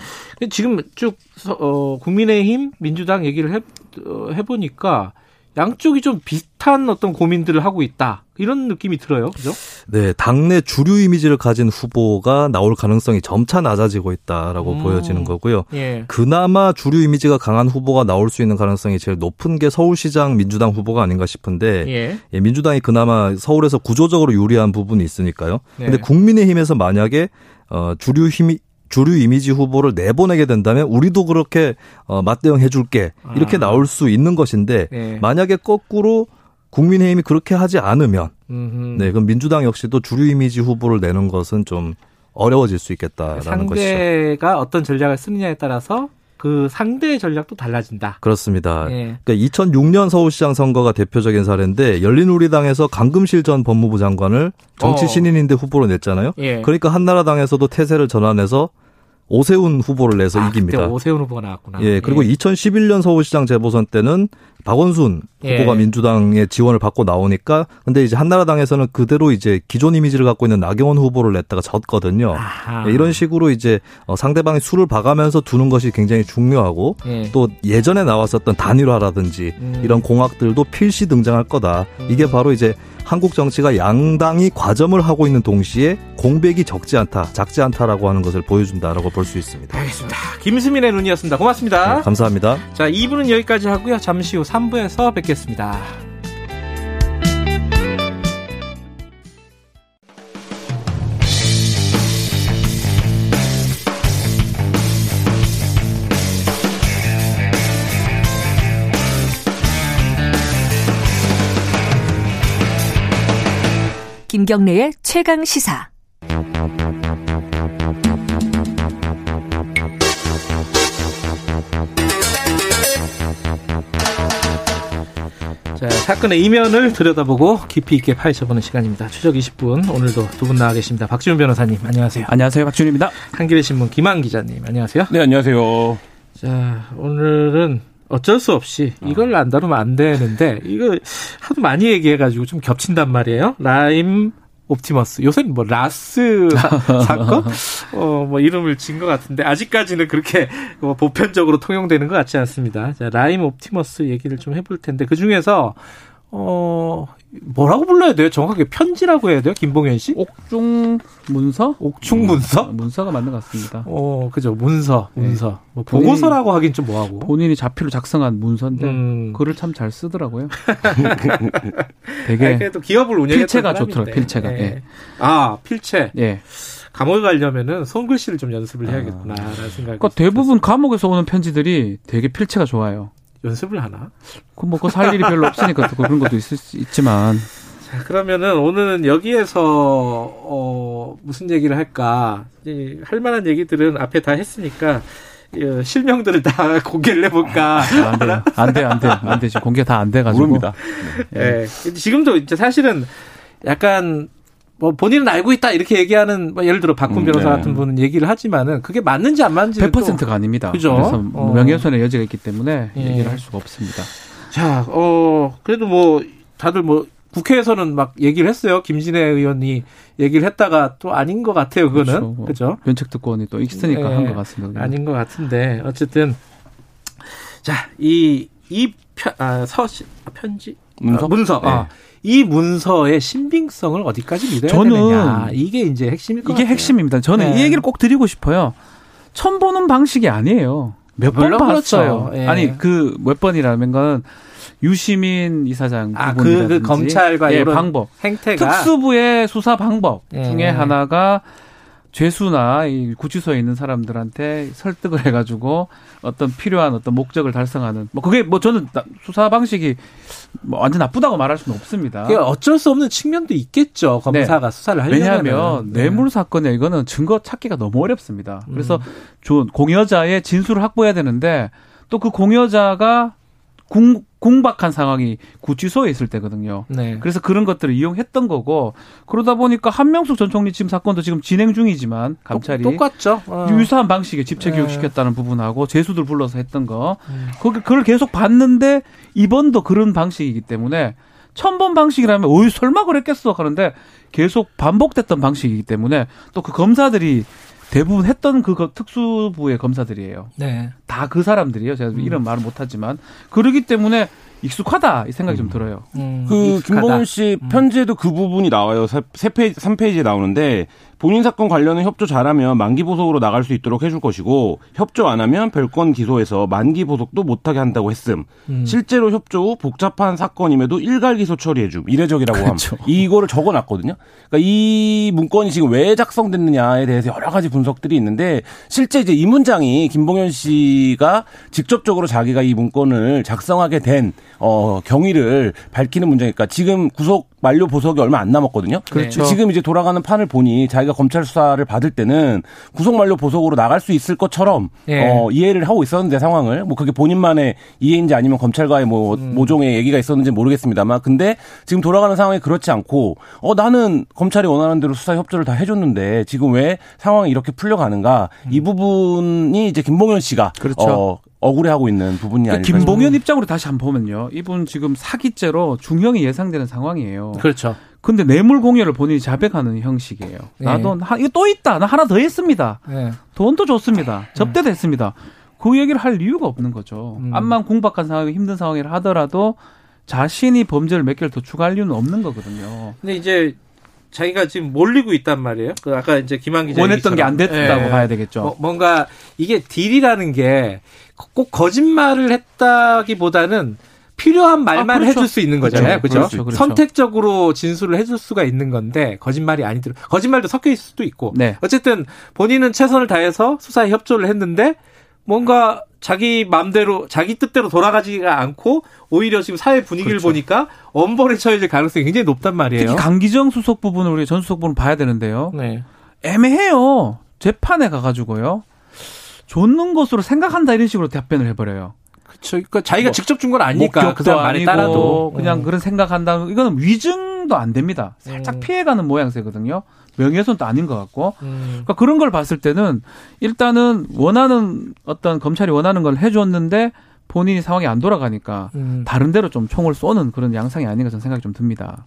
지금 쭉 어, 국민의힘 민주당 얘기를 해, 어, 해보니까. 양쪽이 좀 비슷한 어떤 고민들을 하고 있다. 이런 느낌이 들어요. 그죠? 네, 당내 주류 이미지를 가진 후보가 나올 가능성이 점차 낮아지고 있다라고 음, 보여지는 거고요. 예. 그나마 주류 이미지가 강한 후보가 나올 수 있는 가능성이 제일 높은 게 서울시장 민주당 후보가 아닌가 싶은데 예. 예, 민주당이 그나마 서울에서 구조적으로 유리한 부분이 있으니까요. 네. 근데 국민의힘에서 만약에 어, 주류 힘이 주류 이미지 후보를 내보내게 된다면 우리도 그렇게 어, 맞대응 해줄게 이렇게 아. 나올 수 있는 것인데 네. 만약에 거꾸로 국민의힘이 그렇게 하지 않으면 음흠. 네 그럼 민주당 역시도 주류 이미지 후보를 내는 것은 좀 어려워질 수 있겠다라는 상대가 것이죠. 상대가 어떤 전략을 쓰느냐에 따라서 그 상대의 전략도 달라진다. 그렇습니다. 예. 그러니까 2006년 서울시장 선거가 대표적인 사례인데 열린우리당에서 강금실 전 법무부 장관을 정치 어. 신인인데 후보로 냈잖아요. 예. 그러니까 한나라당에서도 태세를 전환해서 오세훈 후보를 내서 아, 이깁니다. 오세훈 후보가 나왔구나. 예, 그리고 예. 2011년 서울시장 재보선 때는 박원순 후보가 예. 민주당의 지원을 받고 나오니까 근데 이제 한나라당에서는 그대로 이제 기존 이미지를 갖고 있는 나경원 후보를 냈다가 졌거든요. 네, 이런 식으로 이제 어, 상대방이 수를 봐가면서 두는 것이 굉장히 중요하고 예. 또 예전에 나왔었던 단일화라든지 음. 이런 공학들도 필시 등장할 거다. 음. 이게 바로 이제 한국 정치가 양당이 과점을 하고 있는 동시에 공백이 적지 않다, 작지 않다라고 하는 것을 보여준다라고 볼 수 있습니다. 알겠습니다. 김수민의 눈이었습니다. 고맙습니다. 네, 감사합니다. 자, 2부는 여기까지 하고요. 잠시 후 3 부에서 뵙겠습니다. 김경래의 최강 시사. 자, 사건의 이면을 들여다보고 깊이 있게 파헤쳐보는 시간입니다. 추적 20분. 오늘도 두 분 나와 계십니다. 박지훈 변호사님, 안녕하세요. 안녕하세요. 박지훈입니다. 한겨레 신문 김한 기자님, 안녕하세요. 네, 안녕하세요. 자, 오늘은 어쩔 수 없이 이걸 안 다루면 안 되는데 이거 하도 많이 얘기해가지고 좀 겹친단 말이에요. 라임 옵티머스. 요새는 뭐 라스 사, 건 어, 뭐 이름을 진 것 같은데 아직까지는 그렇게 뭐 보편적으로 통용되는 것 같지 않습니다. 자, 라임 옵티머스 얘기를 좀 해볼 텐데 그 중에서 어, 뭐라고 불러야 돼요? 정확하게 편지라고 해야 돼요? 김봉현 씨? 옥중 문서? 옥중 문서? 아, 문서가 맞는 것 같습니다. 어, 그죠. 문서, 네. 문서. 네. 뭐 보고서라고 하긴 좀 뭐하고. 본인이 자필로 작성한 문서인데 음. 글을 참 잘 쓰더라고요. 되게 아니, 그래도 기업을 운영했던 필체가 좋더라고요. 필체가. 네. 예. 아, 필체. 예. 감옥에 가려면은 손글씨를 좀 연습을 해야겠구나라는 아. 생각이. 그러니까 대부분 감옥에서 오는 편지들이 되게 필체가 좋아요. 연습을 하나? 그 뭐, 그살 일이 별로 없으니까 또 그런 것도 있을 수 있지만. 자, 그러면은 오늘은 여기에서, 어, 무슨 얘기를 할까. 할 만한 얘기들은 앞에 다 했으니까, 어, 실명들을 다 공개를 해볼까. 아, 안 돼요. 안 돼, 안 돼. 안 돼. 지금 공개 다 안 돼가지고. 모릅니다. 예. 네. 지금도 이제 사실은 약간 뭐 본인은 알고 있다 이렇게 얘기하는 뭐 예를 들어 박훈 음, 변호사 네. 같은 분은 얘기를 하지만은 그게 맞는지 안 맞는지 100%가 아닙니다. 그죠? 그래서 어. 명예훼손의 여지가 있기 때문에 예. 얘기를 할 수가 없습니다. 자, 어 그래도 뭐 다들 뭐 국회에서는 막 얘기를 했어요. 김진애 의원이 얘기를 했다가 또 아닌 것 같아요. 그거는 그렇죠. 뭐? 면책특권이 또 있으니까 네. 한것 같습니다. 아닌 것 같은데 어쨌든 자이이 편, 아, 서시, 아, 편지 문서 아, 문서 네. 아. 이 문서의 신빙성을 어디까지 믿어야 저는 되느냐 이게 이제 핵심일 것 이게 같아요. 핵심입니다. 저는 네. 이 얘기를 꼭 드리고 싶어요. 처음 보는 방식이 아니에요. 몇 번 봤어요. 네. 아니 그 몇 번이라는 건 유시민 이사장 아, 그, 그 검찰과 예, 방법 행태가 특수부의 수사 방법 예. 중에 하나가 죄수나 이 구치소에 있는 사람들한테 설득을 해가지고 어떤 필요한 어떤 목적을 달성하는 뭐 그게 뭐 저는 수사 방식이 뭐 완전 나쁘다고 말할 수는 없습니다. 어쩔 수 없는 측면도 있겠죠. 검사가 네. 수사를 하려면 왜냐하면 네. 뇌물 사건에 이거는 증거 찾기가 너무 어렵습니다. 그래서 음. 공여자의 진술을 확보해야 되는데 또 그 공여자가 궁, 궁박한 상황이 구치소에 있을 때거든요. 네. 그래서 그런 것들을 이용했던 거고 그러다 보니까 한명숙 전 총리 지금 사건도 지금 진행 중이지만 감찰이 똑 같죠. 어. 유사한 방식의 집체 네. 교육시켰다는 네. 부분하고 재수들 불러서 했던 거 음. 그걸 계속 봤는데 이번도 그런 방식이기 때문에 천번 방식이라면 오이 설마 그랬겠어 하는데 계속 반복됐던 방식이기 때문에 또 그 검사들이 대부분 했던 그 특수부의 검사들이에요. 네. 다 그 사람들이에요. 제가 음. 이런 말을 못하지만 그러기 때문에 익숙하다 이 생각이 음. 좀 들어요. 음. 그 김봉현 씨 음. 편지에도 그 부분이 나와요. 세 페이지, 3 페이지에 나오는데 본인 사건 관련은 협조 잘하면 만기 보석으로 나갈 수 있도록 해줄 것이고 협조 안 하면 별건 기소해서 만기 보석도 못하게 한다고 했음. 음. 실제로 협조 후 복잡한 사건임에도 일괄 기소 처리해줌. 이례적이라고 그렇죠. 함. 이거를 적어놨거든요. 그러니까 이 문건이 지금 왜 작성됐느냐에 대해서 여러 가지 분석들이 있는데 실제 이제 이 문장이 김봉현 씨가 직접적으로 자기가 이 문건을 작성하게 된 어, 경위를 밝히는 문제니까 지금 구속 만료 보석이 얼마 안 남았거든요. 그렇죠. 지금 이제 돌아가는 판을 보니 자기가 검찰 수사를 받을 때는 구속 만료 보석으로 나갈 수 있을 것처럼 예. 어, 이해를 하고 있었는데 상황을 뭐 그게 본인만의 이해인지 아니면 검찰과의 뭐 음. 모종의 얘기가 있었는지 모르겠습니다만 근데 지금 돌아가는 상황이 그렇지 않고 어 나는 검찰이 원하는 대로 수사 협조를 다 해줬는데 지금 왜 상황이 이렇게 풀려가는가 음. 이 부분이 이제 김봉현 씨가 그렇죠. 어, 억울해하고 있는 부분이 아닐까. 김봉현 입장으로 다시 한번 보면요. 이분 지금 사기죄로 중형이 예상되는 상황이에요. 그렇죠. 근데 뇌물 공여를 본인이 자백하는 형식이에요. 네. 나도 하, 이거 또 있다. 나 하나 더 했습니다. 네. 돈도 줬습니다. 접대도 했습니다. 그 얘기를 할 이유가 없는 거죠. 음. 암만 공박한 상황이 힘든 상황이라 하더라도 자신이 범죄를 몇 개를 더 추가할 이유는 없는 거거든요. 근데 이제 자기가 지금 몰리고 있단 말이에요. 그 아까 이제 김한 기자 원했던 게 안 됐다고 네. 봐야 되겠죠. 뭐, 뭔가 이게 딜이라는 게 꼭 거짓말을 했다기보다는 필요한 말만 아, 그렇죠. 해줄 수 있는 거잖아요. 그렇죠? 그렇죠? 그렇죠? 선택적으로 진술을 해줄 수가 있는 건데 거짓말이 아니더라. 거짓말도 섞여 있을 수도 있고. 네. 어쨌든 본인은 최선을 다해서 수사에 협조를 했는데 뭔가 자기 마음대로 자기 뜻대로 돌아가지가 않고 오히려 지금 사회 분위기를 그렇죠. 보니까 엄벌에 처해질 가능성이 굉장히 높단 말이에요. 특히 강기정 수석 부분을 우리 전 수석 부분 봐야 되는데요. 네. 애매해요. 재판에 가가지고요. 줬는 것으로 생각한다 이런 식으로 답변을 해버려요. 그렇죠. 그러니까 자기가 뭐, 직접 준 건 아니니까 그 사람 말에 따라도 그냥 음. 그런 생각한다. 이거는 위증도 안 됩니다. 살짝 음. 피해가는 모양새거든요. 명예훼손도 아닌 것 같고 음. 그러니까 그런 걸 봤을 때는 일단은 원하는 어떤 검찰이 원하는 걸 해줬는데 본인이 상황이 안 돌아가니까 음. 다른 데로 좀 총을 쏘는 그런 양상이 아닌가 저는 생각이 좀 듭니다.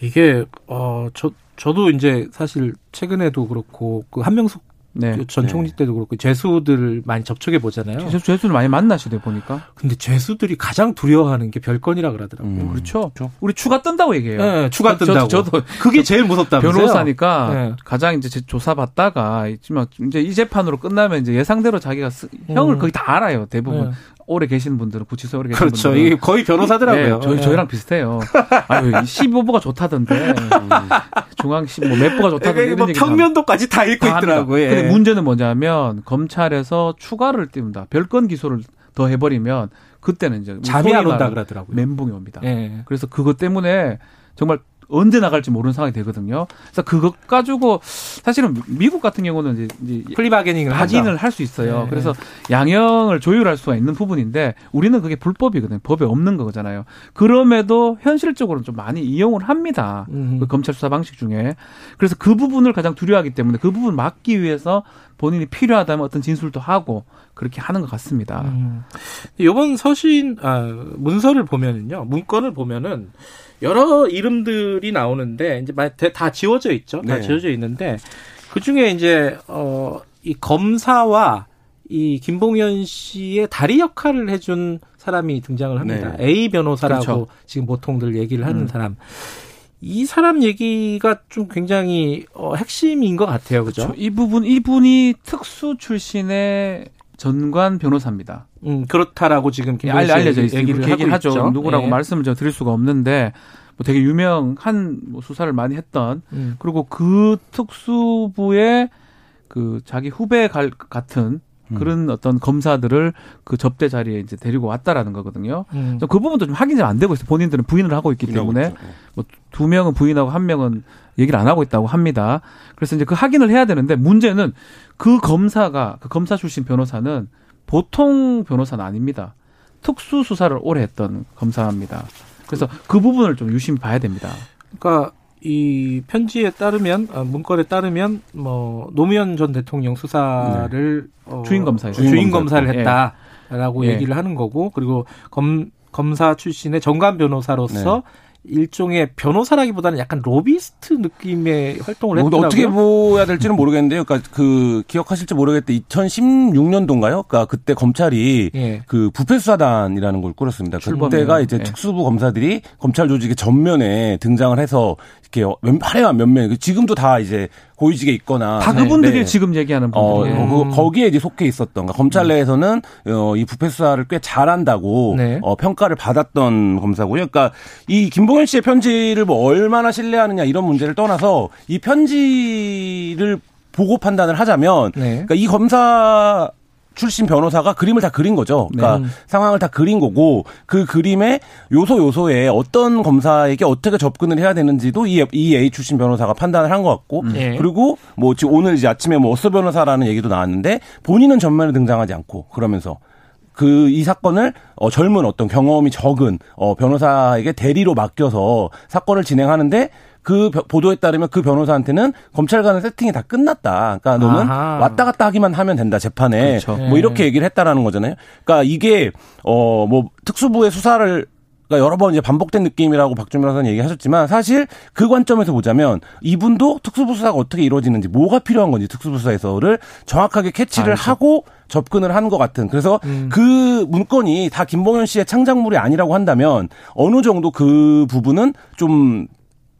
이게 어저 저도 이제 사실 최근에도 그렇고 그 한명숙 네. 전 총리 네. 때도 그렇고 죄수들을 많이 접촉해 보잖아요. 죄수, 죄수를 많이 만나시대 보니까. 근데 죄수들이 가장 두려워하는 게 별건이라 그러더라고요. 음. 그렇죠. 그렇죠. 우리 추가 뜬다고 얘기해요. 네, 추가 뜬다고. 저, 도 그게 제일 무섭다면서요. 변호사니까 네. 가장 이제 조사 받다가 있지만 이제 이 재판으로 끝나면 이제 예상대로 자기가 쓰, 형을 음. 거의 다 알아요. 대부분. 네. 오래 계시는 분들은 구치소에 오래 계시는 그렇죠. 분들은 이게 거의 변호사더라고요. 네, 저희, 저희랑 비슷해요. 아유, 15부가 좋다던데. 중앙 뭐 맵부가 좋다던데. 뭐 평면도까지 다 읽고 다 있더라고요. 예. 근데 문제는 뭐냐면 검찰에서 추가를 띄운다. 별건 기소를 더 해버리면 그때는 이제 잠이 안 온다 그러더라고요. 멘붕이 옵니다. 예. 그래서 그것 때문에 정말 언제 나갈지 모르는 상황이 되거든요. 그래서 그것 가지고 사실은 미국 같은 경우는 이제 플리바게닝을 확인을 할 수 있어요. 네. 그래서 양형을 조율할 수가 있는 부분인데 우리는 그게 불법이거든요. 법에 없는 거잖아요. 그럼에도 현실적으로는 좀 많이 이용을 합니다. 그 검찰 수사 방식 중에. 그래서 그 부분을 가장 두려워하기 때문에 그 부분 막기 위해서 본인이 필요하다면 어떤 진술도 하고 그렇게 하는 것 같습니다. 음. 이번 서신 아, 문서를 보면은요, 문건을 보면은 여러 이름들이 나오는데 이제 다 지워져 있죠. 다 네. 지워져 있는데 그 중에 이제 어 이 검사와 이 김봉현 씨의 다리 역할을 해준 사람이 등장을 합니다. 네. A 변호사라고 그렇죠. 지금 보통들 얘기를 하는 음. 사람. 이 사람 얘기가 좀 굉장히 어, 핵심인 것 같아요, 그죠? 그렇죠. 이 부분 이분이 특수 출신의 전관 변호사입니다. 음, 그렇다라고 지금 김 알, 려져 있어요. 얘기를, 얘기를 하죠. 있죠. 누구라고 예. 말씀을 저 드릴 수가 없는데 뭐 되게 유명한 뭐 수사를 많이 했던 음. 그리고 그 특수부의 그 자기 후배 갈, 같은 음. 그런 어떤 검사들을 그 접대 자리에 이제 데리고 왔다라는 거거든요. 음. 그 부분도 좀 확인이 안 되고 있어요. 본인들은 부인을 하고 있기 때문에 네. 뭐두 명은 부인하고 한 명은 얘기를 안 하고 있다고 합니다. 그래서 이제 그 확인을 해야 되는데 문제는 그 검사가 그 검사 출신 변호사는 보통 변호사는 아닙니다. 특수 수사를 오래 했던 검사입니다. 그래서 그 부분을 좀 유심히 봐야 됩니다. 그러니까 이 편지에 따르면 아, 문건에 따르면 뭐 노무현 전 대통령 수사를 네. 어, 주인 검사 주인 검사를 했다라고 예. 얘기를 하는 거고 그리고 검 검사 출신의 정관 변호사로서 네. 일종의 변호사라기보다는 약간 로비스트 느낌의 활동을 뭐 했더라고요. 어떻게 보야 될지는 모르겠는데요. 그러니까 그 기억하실지 모르겠는데 2016년도인가요? 그러니까 그때 검찰이 예. 그 부패 수사단이라는 걸 꾸렸습니다. 그때가 이제 예. 특수부 검사들이 검찰 조직의 전면에 등장을 해서 이렇게 화려한 면면 지금도 다 이제 고위직에 있거나 다 그분들이 네. 지금 얘기하는 분들이 어, 그, 거기에 이제 속해 있었던 그러니까 검찰 내에서는 어, 이 부패 수사를 꽤 잘한다고 네. 어, 평가를 받았던 검사고요. 그러니까 이 김봉현 씨의 편지를 뭐 얼마나 신뢰하느냐 이런 문제를 떠나서 이 편지를 보고 판단을 하자면 네. 그러니까 이 검사 출신 변호사가 그림을 다 그린 거죠. 그러니까 네. 상황을 다 그린 거고 그 그림의 요소 요소에 어떤 검사에게 어떻게 접근을 해야 되는지도 이, 이 A 출신 변호사가 판단을 한 것 같고 음. 네. 그리고 뭐 지금 오늘 이제 아침에 뭐 어서 변호사라는 얘기도 나왔는데 본인은 전면에 등장하지 않고 그러면서 그이 사건을 어 젊은 어떤 경험이 적은 어 변호사에게 대리로 맡겨서 사건을 진행하는데 그 보도에 따르면 그 변호사한테는 검찰과는 세팅이 다 끝났다. 그러니까 너는 아하. 왔다 갔다 하기만 하면 된다 재판에 그렇죠. 뭐 이렇게 얘기를 했다라는 거잖아요. 그러니까 이게 어 뭐 특수부의 수사를 그러니까 여러 번 이제 반복된 느낌이라고 박준 변호사는 얘기하셨지만 사실 그 관점에서 보자면 이분도 특수부 수사가 어떻게 이루어지는지 뭐가 필요한 건지 특수부 수사에서를 정확하게 캐치를 알죠. 하고 접근을 한 것 같은 그래서 음. 그 문건이 다 김봉현 씨의 창작물이 아니라고 한다면 어느 정도 그 부분은 좀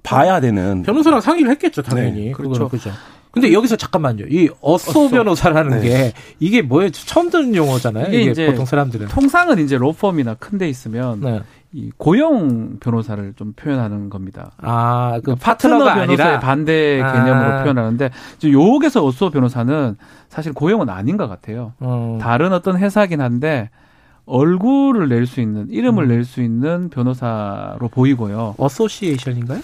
봐야 되는 변호사랑 상의를 했겠죠 당연히 네, 그렇죠. 그죠. 근데 여기서 잠깐만요. 이 어쏘 변호사라는 네. 게 이게 뭐예요? 처음 듣는 용어잖아요. 이게, 이게 보통 사람들은 통상은 이제 로펌이나 큰 데 있으면 네. 이 고용 변호사를 좀 표현하는 겁니다. 아, 그 파트너가 변호사의 아니라? 반대 개념으로 아. 표현하는데 여기서 어쏘 변호사는 사실 고용은 아닌 것 같아요. 어. 다른 어떤 회사긴 한데 얼굴을 낼 수 있는 이름을 음. 낼수 있는 변호사로 보이고요. association인가요?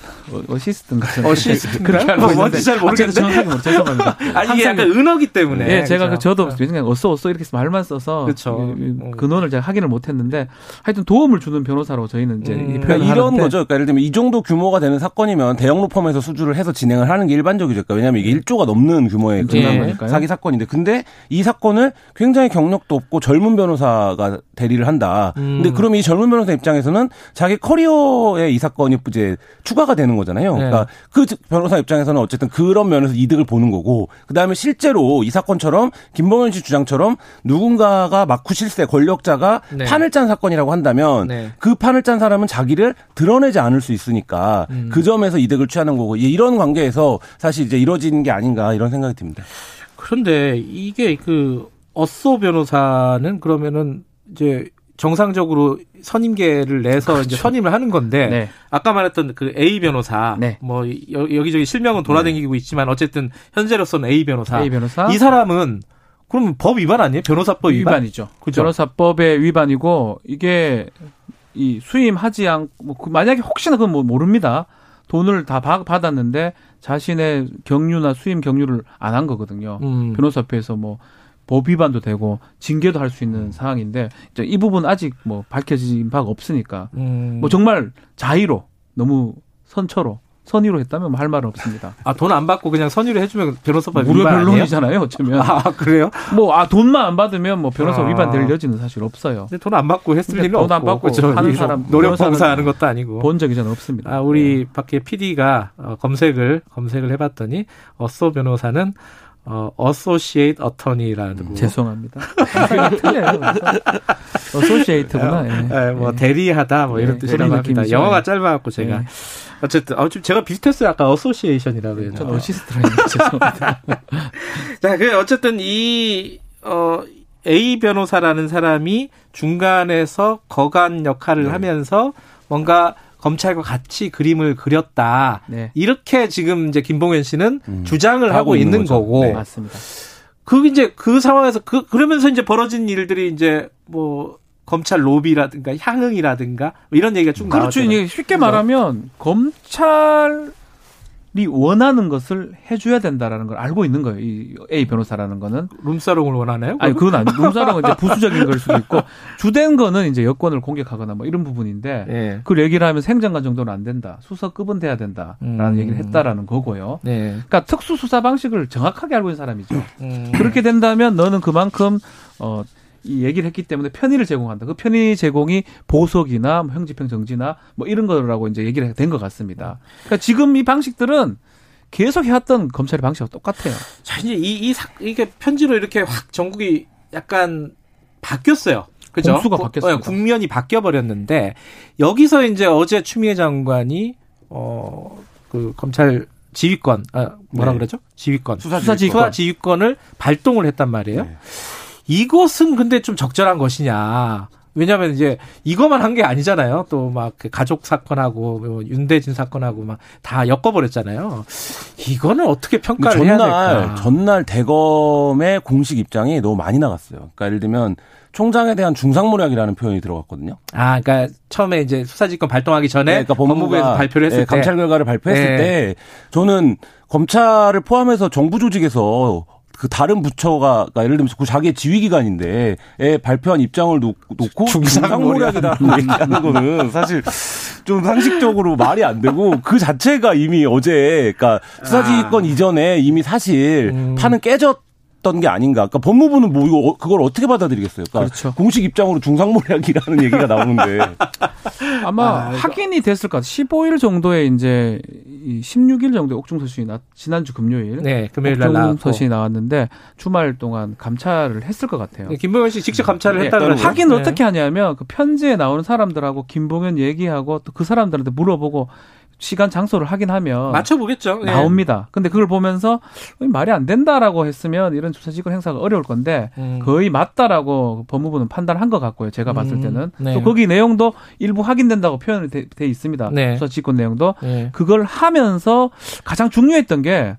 어, 시스트인가 어시스트인가요? 뭐 뭔지 잘 모르겠는데. 정확하게 모르 죄송합니다. 아, 이게 약간 은어기 때문에. 예, 제가 그 저도 그냥 어쏘 어쏘 이렇게 말만 써서 그렇죠. 근원을 제가 확인을 못했는데 하여튼 도움을 주는 변호사로 저희는 이제 음. 그러니까 이런 거죠. 그러니까 예를 들면 이 정도 규모가 되는 사건이면 대형 로펌에서 수주를 해서 진행을 하는 게 일반적이죠. 그러니까 왜냐하면 이게 1조가 넘는 규모의 예. 사기 사건인데 근데 이 사건을 굉장히 경력도 없고 젊은 변호사가 대리를 한다. 음. 근데 그럼 이 젊은 변호사 입장에서는 자기 커리어에 이 사건이 이제 추가가 되는 거잖아요. 네. 그러니까 그 변호사 입장에서는 어쨌든 그런 면에서 이득을 보는 거고 그다음에 실제로 이 사건처럼 김범현 씨 주장처럼 누군가가 막후 실세 권력자가 네. 판을 짠 사건이라고 한다면 네. 그 판을 짠 사람은 자기를 드러내지 않을 수 있으니까 음. 그 점에서 이득을 취하는 거고 이런 관계에서 사실 이제 이루어지는 게 아닌가 이런 생각이 듭니다. 그런데 이게 그 어쏘 변호사는 그러면은 이제 정상적으로 선임계를 내서 그렇죠. 이제 선임을 하는 건데 네. 아까 말했던 그 A 변호사 네. 뭐 여 기저기 실명은 돌아다니고 네. 있지만 어쨌든 현재로서는 A 변호사. A 변호사. 이 사람은 그러면 법 위반 아니에요? 변호사법 위반? 위반이죠. 그죠? 변호사법의 위반이고 이게 이 수임하지 않고 뭐그 만약에 혹시나 그건 뭐 모릅니다. 돈을 다 받았는데 자신의 경유나 수임 경유를 안 한 거거든요. 음. 변호사협회에서 뭐 법 위반도 되고 징계도 할 수 있는 음. 상황인데 이제 이 부분 아직 뭐 밝혀진 바가 없으니까 음. 뭐 정말 자의로 너무 선처로 선의로 했다면 뭐할 말은 없습니다. 아 돈 안 받고 그냥 선의로 해주면 변호사법 무료 변론이잖아요. 어쩌면. 아 그래요? 뭐 아 돈만 안 받으면 뭐 변호사 아. 위반 될 여지는 사실 없어요. 근데 돈 안 받고 했을 일은 없고. 돈 안 받고 하는 사람 노력 봉사하는 것도 아니고 본 적이 저는 없습니다. 아 우리 네. 밖에 PD가 어, 검색을 검색을 해봤더니 어쏘 변호사는 어, associate attorney라는 음, 죄송합니다. 틀려요. associate구나. 예. 네, 뭐 예. 대리하다 뭐 이런 예, 뜻이라고 합니다. 영어가 짧아갖고 제가 예. 어쨌든 어, 좀 제가 비슷했어요. 아까 association이라고 해요. 저는 어시스트라는 죄송합니다. 자, 그 어쨌든 이 어. A 변호사라는 사람이 중간에서 거간 역할을 네. 하면서 뭔가 검찰과 같이 그림을 그렸다. 네. 이렇게 지금 이제 김봉현 씨는 음. 주장을 하고, 하고 있는, 있는 거고. 네. 맞습니다. 그 이제 그 상황에서 그 그러면서 이제 벌어진 일들이 이제 뭐 검찰 로비라든가 향응이라든가 뭐 이런 얘기가 쭉 그렇죠. 나왔잖아요. 쉽게 말하면 검찰 이 원하는 것을 해줘야 된다라는 걸 알고 있는 거예요. 이 A 변호사라는 거는 룸사롱을 원하나요? 아니 그건 아니. 룸사롱은 이제 부수적인 걸 수도 있고 주된 거는 이제 여권을 공격하거나 뭐 이런 부분인데 네. 그 얘기를 하면 생장관 정도는 안 된다. 수사급은 돼야 된다라는 음. 얘기를 했다라는 거고요. 네. 그러니까 특수 수사 방식을 정확하게 알고 있는 사람이죠. 음. 그렇게 된다면 너는 그만큼 어 이 얘기를 했기 때문에 편의를 제공한다. 그 편의 제공이 보석이나 뭐 형집행 정지나 뭐 이런 거라고 이제 얘기를 된 것 같습니다. 그러니까 지금 이 방식들은 계속 해왔던 검찰의 방식과 똑같아요. 자, 이제 이, 이, 사, 이게 편지로 이렇게 확 전국이 약간 바뀌었어요. 그죠? 공수가 바뀌었어요. 국면이 바뀌어 버렸는데 여기서 이제 어제 추미애 장관이 어 그 검찰 지휘권 아 뭐라 네. 그러죠? 지휘권 수사 지휘권. 수사 지휘권을 발동을 했단 말이에요. 네. 이것은 근데 좀 적절한 것이냐. 왜냐하면 이제 이것만 한 게 아니잖아요. 또막그 가족 사건하고 뭐 윤대진 사건하고 막 다 엮어버렸잖아요. 이거는 어떻게 평가를 전날, 해야 될까? 전날 대검의 공식 입장이 너무 많이 나갔어요. 그러니까 예를 들면 총장에 대한 중상모략이라는 표현이 들어갔거든요. 아, 그러니까 처음에 이제 수사지권 발동하기 전에 네, 그러니까 법무부에서 발표를 했을 네, 때 감찰 결과를 발표했을 네. 때 저는 검찰을 포함해서 정부 조직에서 그 다른 부처가 그러니까 예를 들면 그 자기의 지휘 기관인데 에 발표한 입장을 놓 고 중상모략이라고 얘기하는 거는 사실 좀 상식적으로 말이 안 되고 그 자체가 이미 어제 그러니까 수사지휘권 아. 이전에 이미 사실 음. 판은 깨졌 었던 게 아닌가. 그러니까 법무부는 뭐 이거 그걸 어떻게 받아들이겠어요? 그러니까 그렇죠. 공식 입장으로 중상모략이라는 얘기가 나오는데 아마 아, 확인이 됐을 것 같아요. 15일 정도에 이제 16일 정도에 옥중 서신이 나 지난주 금요일 네, 금요일 날 옥중 서신이 나왔는데 주말 동안 감찰을 했을 것 같아요. 네, 김봉현 씨 직접 감찰을 네, 했다는 확인을 네. 어떻게 하냐면 그 편지에 나오는 사람들하고 김봉현 얘기하고 또 그 사람들한테 물어보고 시간 장소를 확인하면 맞춰보겠죠. 예. 나옵니다. 근데 그걸 보면서 말이 안 된다라고 했으면 이런 주사직권 행사가 어려울 건데 음. 거의 맞다라고 법무부는 판단한 것 같고요. 제가 봤을 음. 때는 네. 또 거기 내용도 일부 확인된다고 표현이 돼, 돼 있습니다. 네. 수사직권 내용도 네. 그걸 하면서 가장 중요했던 게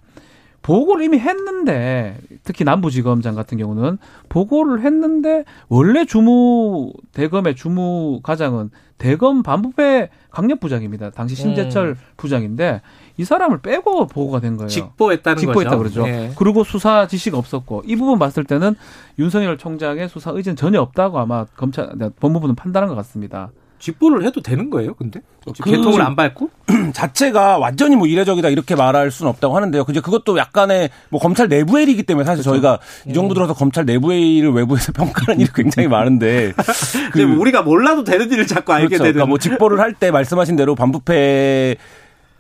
보고를 이미 했는데 특히 남부지검장 같은 경우는 보고를 했는데 원래 주무 대검의 주무 과장은 대검 반부패 강력 부장입니다. 당시 신재철 음. 부장인데 이 사람을 빼고 보고가 된 거예요. 직보했다는 직보했다 거죠. 그러죠. 네. 그리고 수사 지시가 없었고 이 부분 봤을 때는 윤석열 총장의 수사 의지는 전혀 없다고 아마 검찰 법무부는 판단한 것 같습니다. 직보를 해도 되는 거예요, 근데? 그 개통을 안 밟고? 자체가 완전히 뭐 이례적이다 이렇게 말할 수는 없다고 하는데요. 그제 그것도 약간의 뭐 검찰 내부의 일이기 때문에 사실 그렇죠. 저희가 이 정도 음. 들어서 검찰 내부의 일을 외부에서 평가하는 일이 굉장히 많은데 그 우리가 몰라도 되는 일을 자꾸 알게 그렇죠. 되는. 그러니까 뭐 직보를 할 때 말씀하신 대로 반부패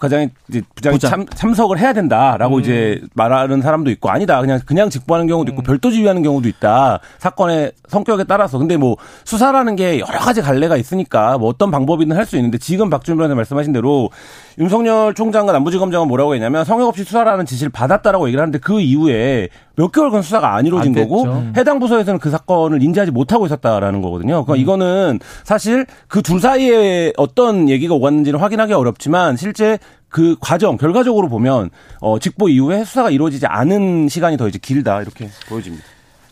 과장이 이제 부장이 부장. 참, 참석을 해야 된다라고 음. 이제 말하는 사람도 있고 아니다 그냥 그냥 직보하는 경우도 있고 음. 별도 지휘하는 경우도 있다 사건의 성격에 따라서 근데 뭐 수사라는 게 여러 가지 갈래가 있으니까 뭐 어떤 방법이든 할 수 있는데 지금 박준 변호사 말씀하신 대로 윤석열 총장과 남부지검장은 뭐라고 했냐면 성역 없이 수사라는 지시를 받았다라고 얘기를 하는데 그 이후에 몇 개월간 수사가 안 이루어진 안 거고 해당 부서에서는 그 사건을 인지하지 못하고 있었다라는 거거든요. 그러니까 음. 이거는 사실 그 둘 사이에 어떤 얘기가 오갔는지는 확인하기 어렵지만 실제 그 과정 결과적으로 보면 어 직보 이후에 수사가 이루어지지 않은 시간이 더 이제 길다 이렇게 보여집니다.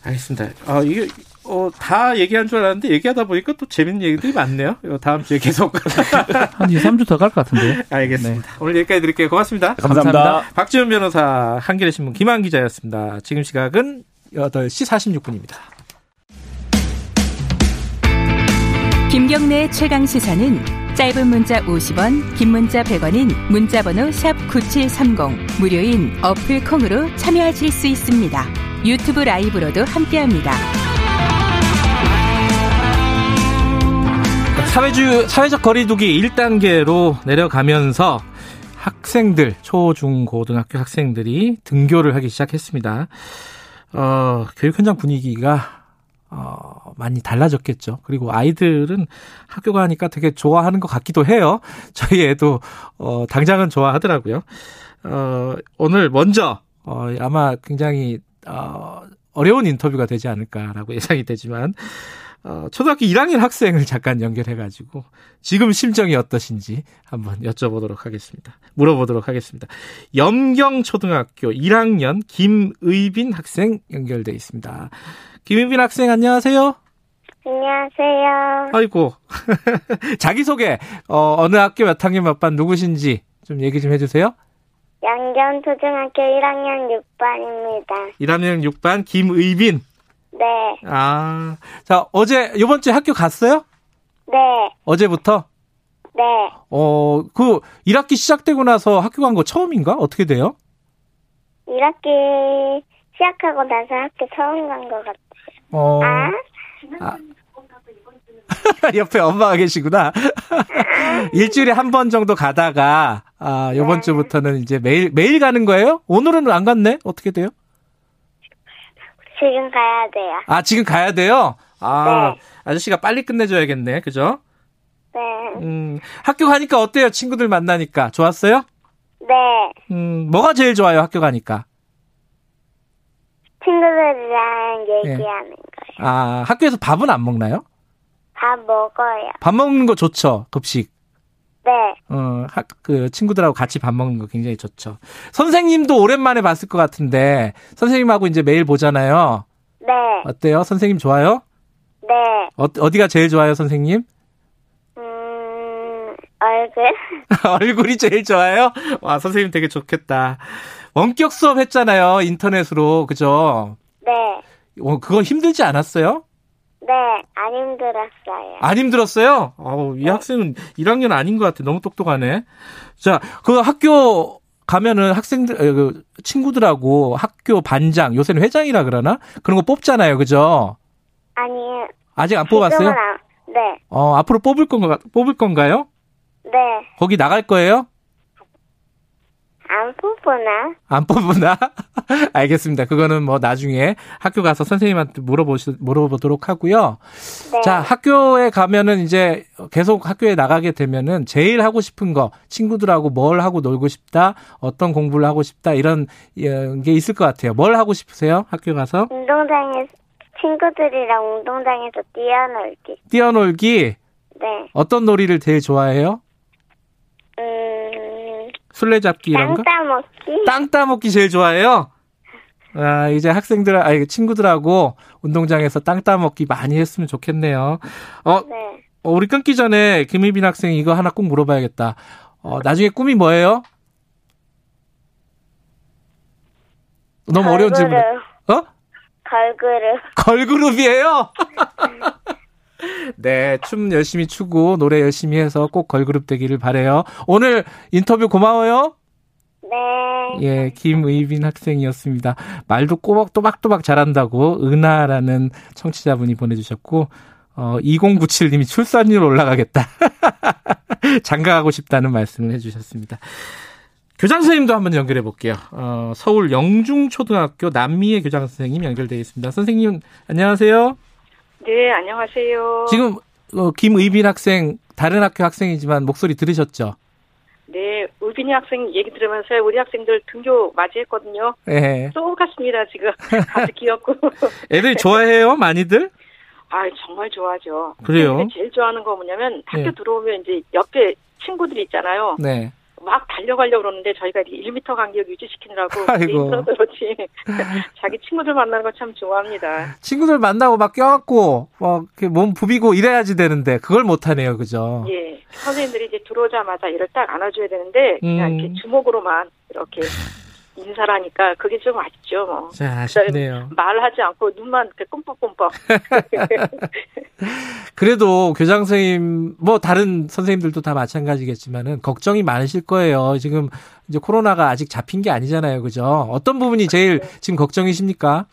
알겠습니다. 아 이게 어, 다 얘기한 줄 알았는데 얘기하다 보니까 또 재밌는 얘기들이 많네요. 다음 주에 계속. 한 2, 3주 더 갈 것 같은데요. 알겠습니다. 네. 오늘 여기까지 드릴게요. 고맙습니다. 감사합니다. 감사합니다. 박지원 변호사, 한겨레 신문 김한 기자였습니다. 지금 시각은 8시 46분입니다. 김경래 최강 시사는 짧은 문자 50원, 긴 문자 100원인 문자 번호 샵 9730, 무료인 어플 콩으로 참여하실 수 있습니다. 유튜브 라이브로도 함께합니다. 사회주, 사회적 거리두기 1단계로 내려가면서 학생들, 초, 중, 고등학교 학생들이 등교를 하기 시작했습니다. 어, 교육 현장 분위기가 어, 많이 달라졌겠죠. 그리고 아이들은 학교 가니까 되게 좋아하는 것 같기도 해요. 저희 애도, 어, 당장은 좋아하더라고요. 어, 오늘 먼저, 어, 아마 굉장히, 어, 어려운 인터뷰가 되지 않을까라고 예상이 되지만, 어, 초등학교 1학년 학생을 잠깐 연결해가지고 지금 심정이 어떠신지 한번 여쭤보도록 하겠습니다. 물어보도록 하겠습니다. 염경초등학교 1학년 김의빈 학생 연결돼 있습니다. 김의빈 학생 안녕하세요. 안녕하세요. 아이고 자기 소개 어, 어느 학교 몇 학년 몇 반 누구신지 좀 얘기 좀 해주세요. 양견초등학교 1학년 6반입니다. 1학년 6반 김의빈. 네. 아, 자, 어제, 요번 주에 학교 갔어요? 네. 어제부터? 네. 어, 그, 1학기 시작되고 나서 학교 간 거 처음인가? 어떻게 돼요? 1학기 시작하고 나서 학교 처음 간 것 같아요. 어. 아? 아. 옆에 엄마가 계시구나. 일주일에 한 번 정도 가다가, 아, 요번 네. 주부터는 이제 매일, 매일 가는 거예요? 오늘은 안 갔네? 어떻게 돼요? 지금 가야 돼요. 아, 지금 가야 돼요? 아, 네. 아저씨가 빨리 끝내줘야겠네. 그죠? 네. 음, 학교 가니까 어때요? 친구들 만나니까. 좋았어요? 네. 음, 뭐가 제일 좋아요? 학교 가니까? 친구들이랑 얘기하는 네. 거예요. 아, 학교에서 밥은 안 먹나요? 밥 먹어요. 밥 먹는 거 좋죠, 급식. 네. 어, 학, 그, 친구들하고 같이 밥 먹는 거 굉장히 좋죠. 선생님도 오랜만에 봤을 것 같은데, 선생님하고 이제 매일 보잖아요. 네. 어때요? 선생님 좋아요? 네. 어, 어디가 제일 좋아요, 선생님? 음, 얼굴. 얼굴이 제일 좋아요? 와, 선생님 되게 좋겠다. 원격 수업 했잖아요. 인터넷으로. 그죠? 네. 어, 그거 힘들지 않았어요? 네, 안 힘들었어요. 안 힘들었어요? 어, 이 네. 학생은 1학년 아닌 것 같아. 너무 똑똑하네. 자, 그 학교 가면은 학생들, 그 친구들하고 학교 반장, 요새는 회장이라 그러나? 그런 거 뽑잖아요. 그죠? 아니요. 아직 안 뽑았어요? 안, 네. 어, 앞으로 뽑을 건가, 뽑을 건가요? 네. 거기 나갈 거예요? 안 뽑으나? 안 뽑으나? 알겠습니다. 그거는 뭐 나중에 학교 가서 선생님한테 물어보시, 물어보도록 하고요. 네. 자, 학교에 가면은 이제 계속 학교에 나가게 되면은 제일 하고 싶은 거, 친구들하고 뭘 하고 놀고 싶다, 어떤 공부를 하고 싶다, 이런 게 있을 것 같아요. 뭘 하고 싶으세요? 학교 가서? 운동장에서, 친구들이랑 운동장에서 뛰어놀기. 뛰어놀기? 네. 어떤 놀이를 제일 좋아해요? 술래잡기 이런 거? 땅 따먹기. 땅 따먹기 제일 좋아해요? 아, 이제 학생들, 아, 친구들하고 운동장에서 땅 따먹기 많이 했으면 좋겠네요. 어, 네. 어, 우리 끊기 전에 김희빈 학생 이거 하나 꼭 물어봐야겠다. 어, 나중에 꿈이 뭐예요? 너무. 어려운 질문. 어? 걸그룹. 걸그룹이에요? 네, 춤 열심히 추고 노래 열심히 해서 꼭 걸그룹 되기를 바래요. 오늘 인터뷰 고마워요. 네. 예, 김의빈 학생이었습니다. 말도 꼬박 또박또박 잘한다고 은하라는 청취자분이 보내주셨고 어, 2097님이 출산율 올라가겠다. 장가가고 싶다는 말씀을 해주셨습니다. 교장 선생님도 한번 연결해 볼게요. 어, 서울 영중초등학교 남미의 교장 선생님 연결되어 있습니다. 선생님 안녕하세요. 네, 안녕하세요. 지금 어, 김의빈 학생 다른 학교 학생이지만 목소리 들으셨죠? 네, 의빈이 학생 얘기 들으면서 우리 학생들 등교 맞이했거든요. 네. 똑같습니다, 지금. 아주 귀엽고. 애들 좋아해요, 많이들? 아, 정말 좋아하죠. 그래요? 제일 좋아하는 거 뭐냐면 학교 네. 들어오면 이제 옆에 친구들 있잖아요. 네. 막 달려가려고 그러는데 저희가 1미터 간격 유지시키느라고 힘들어서 그렇지 자기 친구들 만나는 거 참 좋아합니다. 친구들 만나고 막 껴안고 막몸 부비고 이래야지 되는데 그걸 못 하네요, 그죠? 예, 선생님들이 이제 들어오자마자 이를 딱 안아줘야 되는데 그냥 음. 이렇게 주먹으로만 이렇게 인사를 하니까 그게 좀 아쉽죠, 뭐. 자, 아쉽네요. 말하지 않고 눈만 이렇게 꿈뻑꿈뻑. 그래도 교장 선생님, 뭐 다른 선생님들도 다 마찬가지겠지만은 걱정이 많으실 거예요. 지금 이제 코로나가 아직 잡힌 게 아니잖아요. 그죠? 어떤 부분이 제일 네. 지금 걱정이십니까?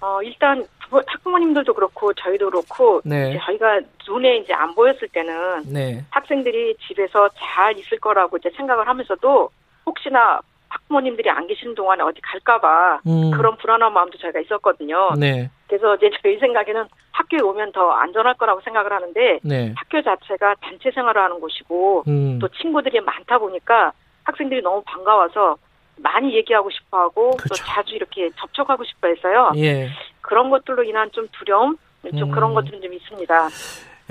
어, 일단 학부모님들도 그렇고 저희도 그렇고 네. 저희가 눈에 이제 안 보였을 때는 네. 학생들이 집에서 잘 있을 거라고 이제 생각을 하면서도 혹시나 학부모님들이 안 계시는 동안에 어디 갈까봐 음. 그런 불안한 마음도 저희가 있었거든요. 네. 그래서 이제 저희 생각에는 학교에 오면 더 안전할 거라고 생각을 하는데 네. 학교 자체가 단체 생활을 하는 곳이고 음. 또 친구들이 많다 보니까 학생들이 너무 반가워서 많이 얘기하고 싶어하고 그쵸. 또 자주 이렇게 접촉하고 싶어해서요. 예. 그런 것들로 인한 좀 두려움, 좀 음. 그런 것들은 좀 있습니다.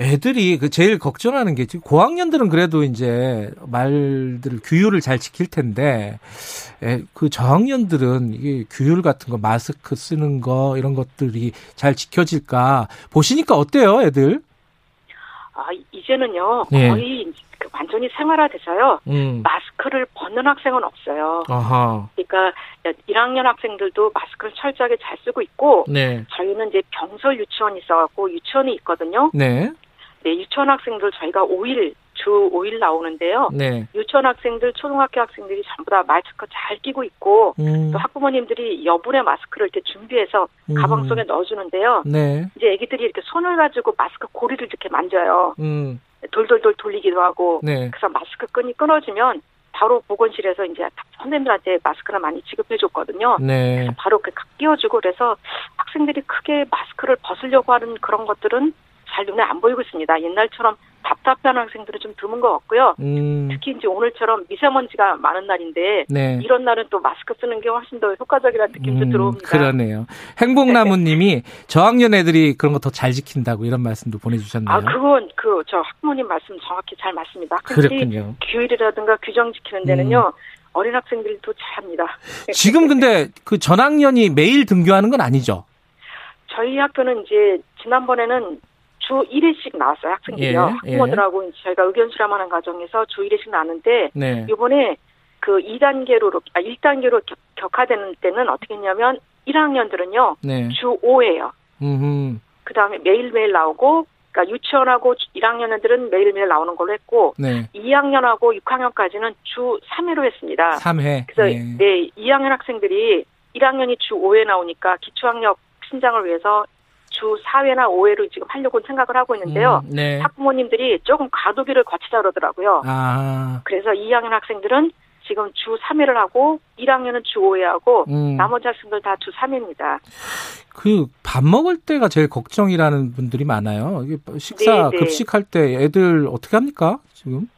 애들이 그 제일 걱정하는 게 지금 고학년들은 그래도 이제 말들 규율을 잘 지킬 텐데 애, 그 저학년들은 이게 규율 같은 거 마스크 쓰는 거 이런 것들이 잘 지켜질까 보시니까 어때요, 애들? 아 이제는요 예. 거의 그 완전히 생활화돼서요 음. 마스크를 벗는 학생은 없어요. 아하. 그러니까 1학년 학생들도 마스크를 철저하게 잘 쓰고 있고 네. 저희는 이제 병설 유치원이 있어갖고 유치원이 있거든요. 네. 네, 유치원 학생들 저희가 5일 주 5일 나오는데요. 네. 유치원 학생들, 초등학교 학생들이 전부 다 마스크 잘 끼고 있고 음. 또 학부모님들이 여분의 마스크를 이렇게 준비해서 음. 가방 속에 넣어주는데요. 네. 이제 아기들이 이렇게 손을 가지고 마스크 고리를 이렇게 만져요. 음. 돌돌돌 돌리기도 하고. 네. 그래서 마스크 끈이 끊어지면 바로 보건실에서 이제 선생님들한테 마스크를 많이 지급해 줬거든요. 네. 바로 그 끼워주고 그래서 학생들이 크게 마스크를 벗으려고 하는 그런 것들은 잘 눈에 안 보이고 있습니다. 옛날처럼 답답한 학생들은 좀 드문 것 같고요. 음. 특히 이제 오늘처럼 미세먼지가 많은 날인데 네. 이런 날은 또 마스크 쓰는 게 훨씬 더 효과적이라는 느낌도 음, 들어옵니다. 그러네요. 행복나무님이 저학년 애들이 그런 거 더 잘 지킨다고 이런 말씀도 보내주셨네요. 아 그건 그 저 학부모님 말씀 정확히 잘 맞습니다. 그렇군요. 규율이라든가 규정 지키는 데는요. 음. 어린 학생들도 잘합니다. 지금 근데 그 전학년이 매일 등교하는 건 아니죠? 저희 학교는 이제 지난번에는 주 1회씩 나왔어요, 학생들이요. 예, 학부모들하고 예. 저희가 의견 수렴하는 과정에서 주 1회씩 나는데, 네. 이번에 그 2단계로 아 1단계로 격화되는 때는 어떻게 했냐면 1학년들은요. 네. 주 5회예요. 그다음에 매일매일 나오고 그러니까 유치원하고 1학년 애들은 매일매일 나오는 걸로 했고 네. 2학년하고 6학년까지는 주 3회로 했습니다. 3회. 그래서 네. 네 2학년 학생들이 1학년이 주 5회 나오니까 기초학력 신장을 위해서 주 4회나 5회로 지금 하려고 생각을 하고 있는데요. 음, 네. 학부모님들이 조금 과도기를 거치자 그러더라고요. 아. 그래서 2학년 학생들은 지금 주 3회를 하고 1학년은 주 5회 하고 음. 나머지 학생들 다 주 3회입니다. 그 밥 먹을 때가 제일 걱정이라는 분들이 많아요. 이게 식사 네, 네. 급식할 때 애들 어떻게 합니까? 지금?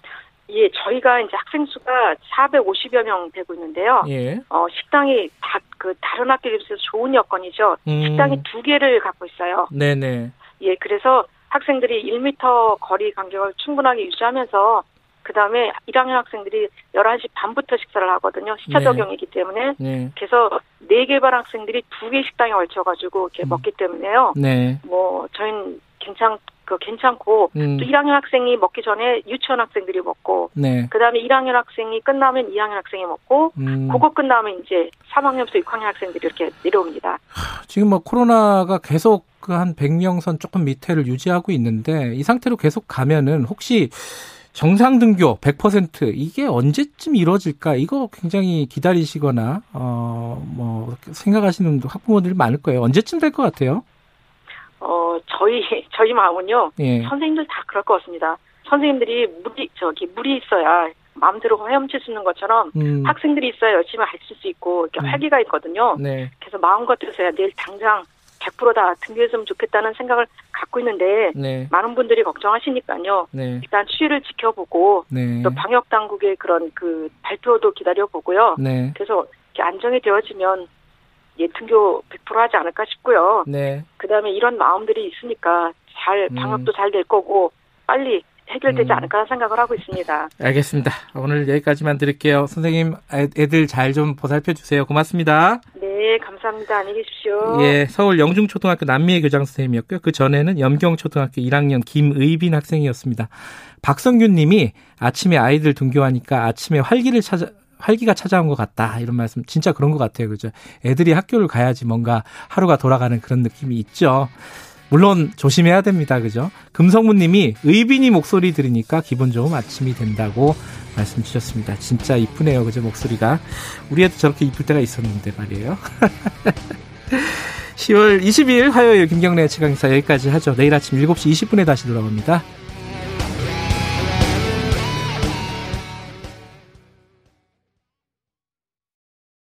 예, 저희가 이제 학생 수가 450여 명 되고 있는데요. 예. 어, 식당이 다, 그, 다른 학교에 비해서 좋은 여건이죠. 음. 식당이 두 개를 갖고 있어요. 네네. 예, 그래서 학생들이 1m 거리 간격을 충분하게 유지하면서 그 다음에 1학년 학생들이 11시 반부터 식사를 하거든요. 시차 네. 적용이기 때문에. 네. 그래서 4개 반 학생들이 2개 식당에 걸쳐 가지고 이렇게 음. 먹기 때문에요. 네. 뭐, 저희는 괜찮, 그 괜찮고, 음. 또 1학년 학생이 먹기 전에 유치원 학생들이 먹고, 네. 그 다음에 1학년 학생이 끝나면 2학년 학생이 먹고, 음. 그거 끝나면 이제 3학년부터 6학년 학생들이 이렇게 내려옵니다. 지금 뭐 코로나가 계속 그한 100명 선 조금 밑에를 유지하고 있는데, 이 상태로 계속 가면은 혹시 정상 등교 100% 이게 언제쯤 이루어질까? 이거 굉장히 기다리시거나 어 뭐 생각하시는 학부모들이 많을 거예요. 언제쯤 될 것 같아요? 어 저희 저희 마음은요. 예. 선생님들 다 그럴 것 같습니다. 선생님들이 물이 저기 물이 있어야 마음대로 헤엄칠 수 있는 것처럼 음. 학생들이 있어야 열심히 가르칠 수 있고 이렇게 음. 활기가 있거든요. 네. 그래서 마음 같아서야 내일 당장 100%다 등교했으면 좋겠다는 생각을 갖고 있는데 네. 많은 분들이 걱정하시니까요. 네. 일단 추이를 지켜보고 네. 또 방역 당국의 그런 그 발표도 기다려보고요. 네. 그래서 이렇게 안정이 되어지면 예 등교 100% 하지 않을까 싶고요. 네. 그다음에 이런 마음들이 있으니까 잘 음. 방역도 음. 잘될 거고 빨리 해결되지 음. 않을까 생각을 하고 있습니다. 알겠습니다. 오늘 여기까지만 드릴게요. 선생님 애들 잘 좀 보살펴 주세요. 고맙습니다. 네, 감사합니다. 안녕히 계십시오. 예, 서울 영중초등학교 남미의 교장 선생님이었고요. 그 전에는 염경초등학교 1학년 김의빈 학생이었습니다. 박성균 님이 아침에 아이들 등교하니까 아침에 활기를 찾아 활기가 찾아온 것 같다. 이런 말씀 진짜 그런 것 같아요. 그죠? 애들이 학교를 가야지 뭔가 하루가 돌아가는 그런 느낌이 있죠. 물론 조심해야 됩니다. 그죠? 금성문 님이 의빈이 목소리 들으니까 기분 좋은 아침이 된다고 말씀 주셨습니다. 진짜 이쁘네요. 그죠? 목소리가. 우리 애도 저렇게 이쁠 때가 있었는데 말이에요. 10월 22일 화요일 김경래 최강사 여기까지 하죠. 내일 아침 7시 20분에 다시 돌아옵니다.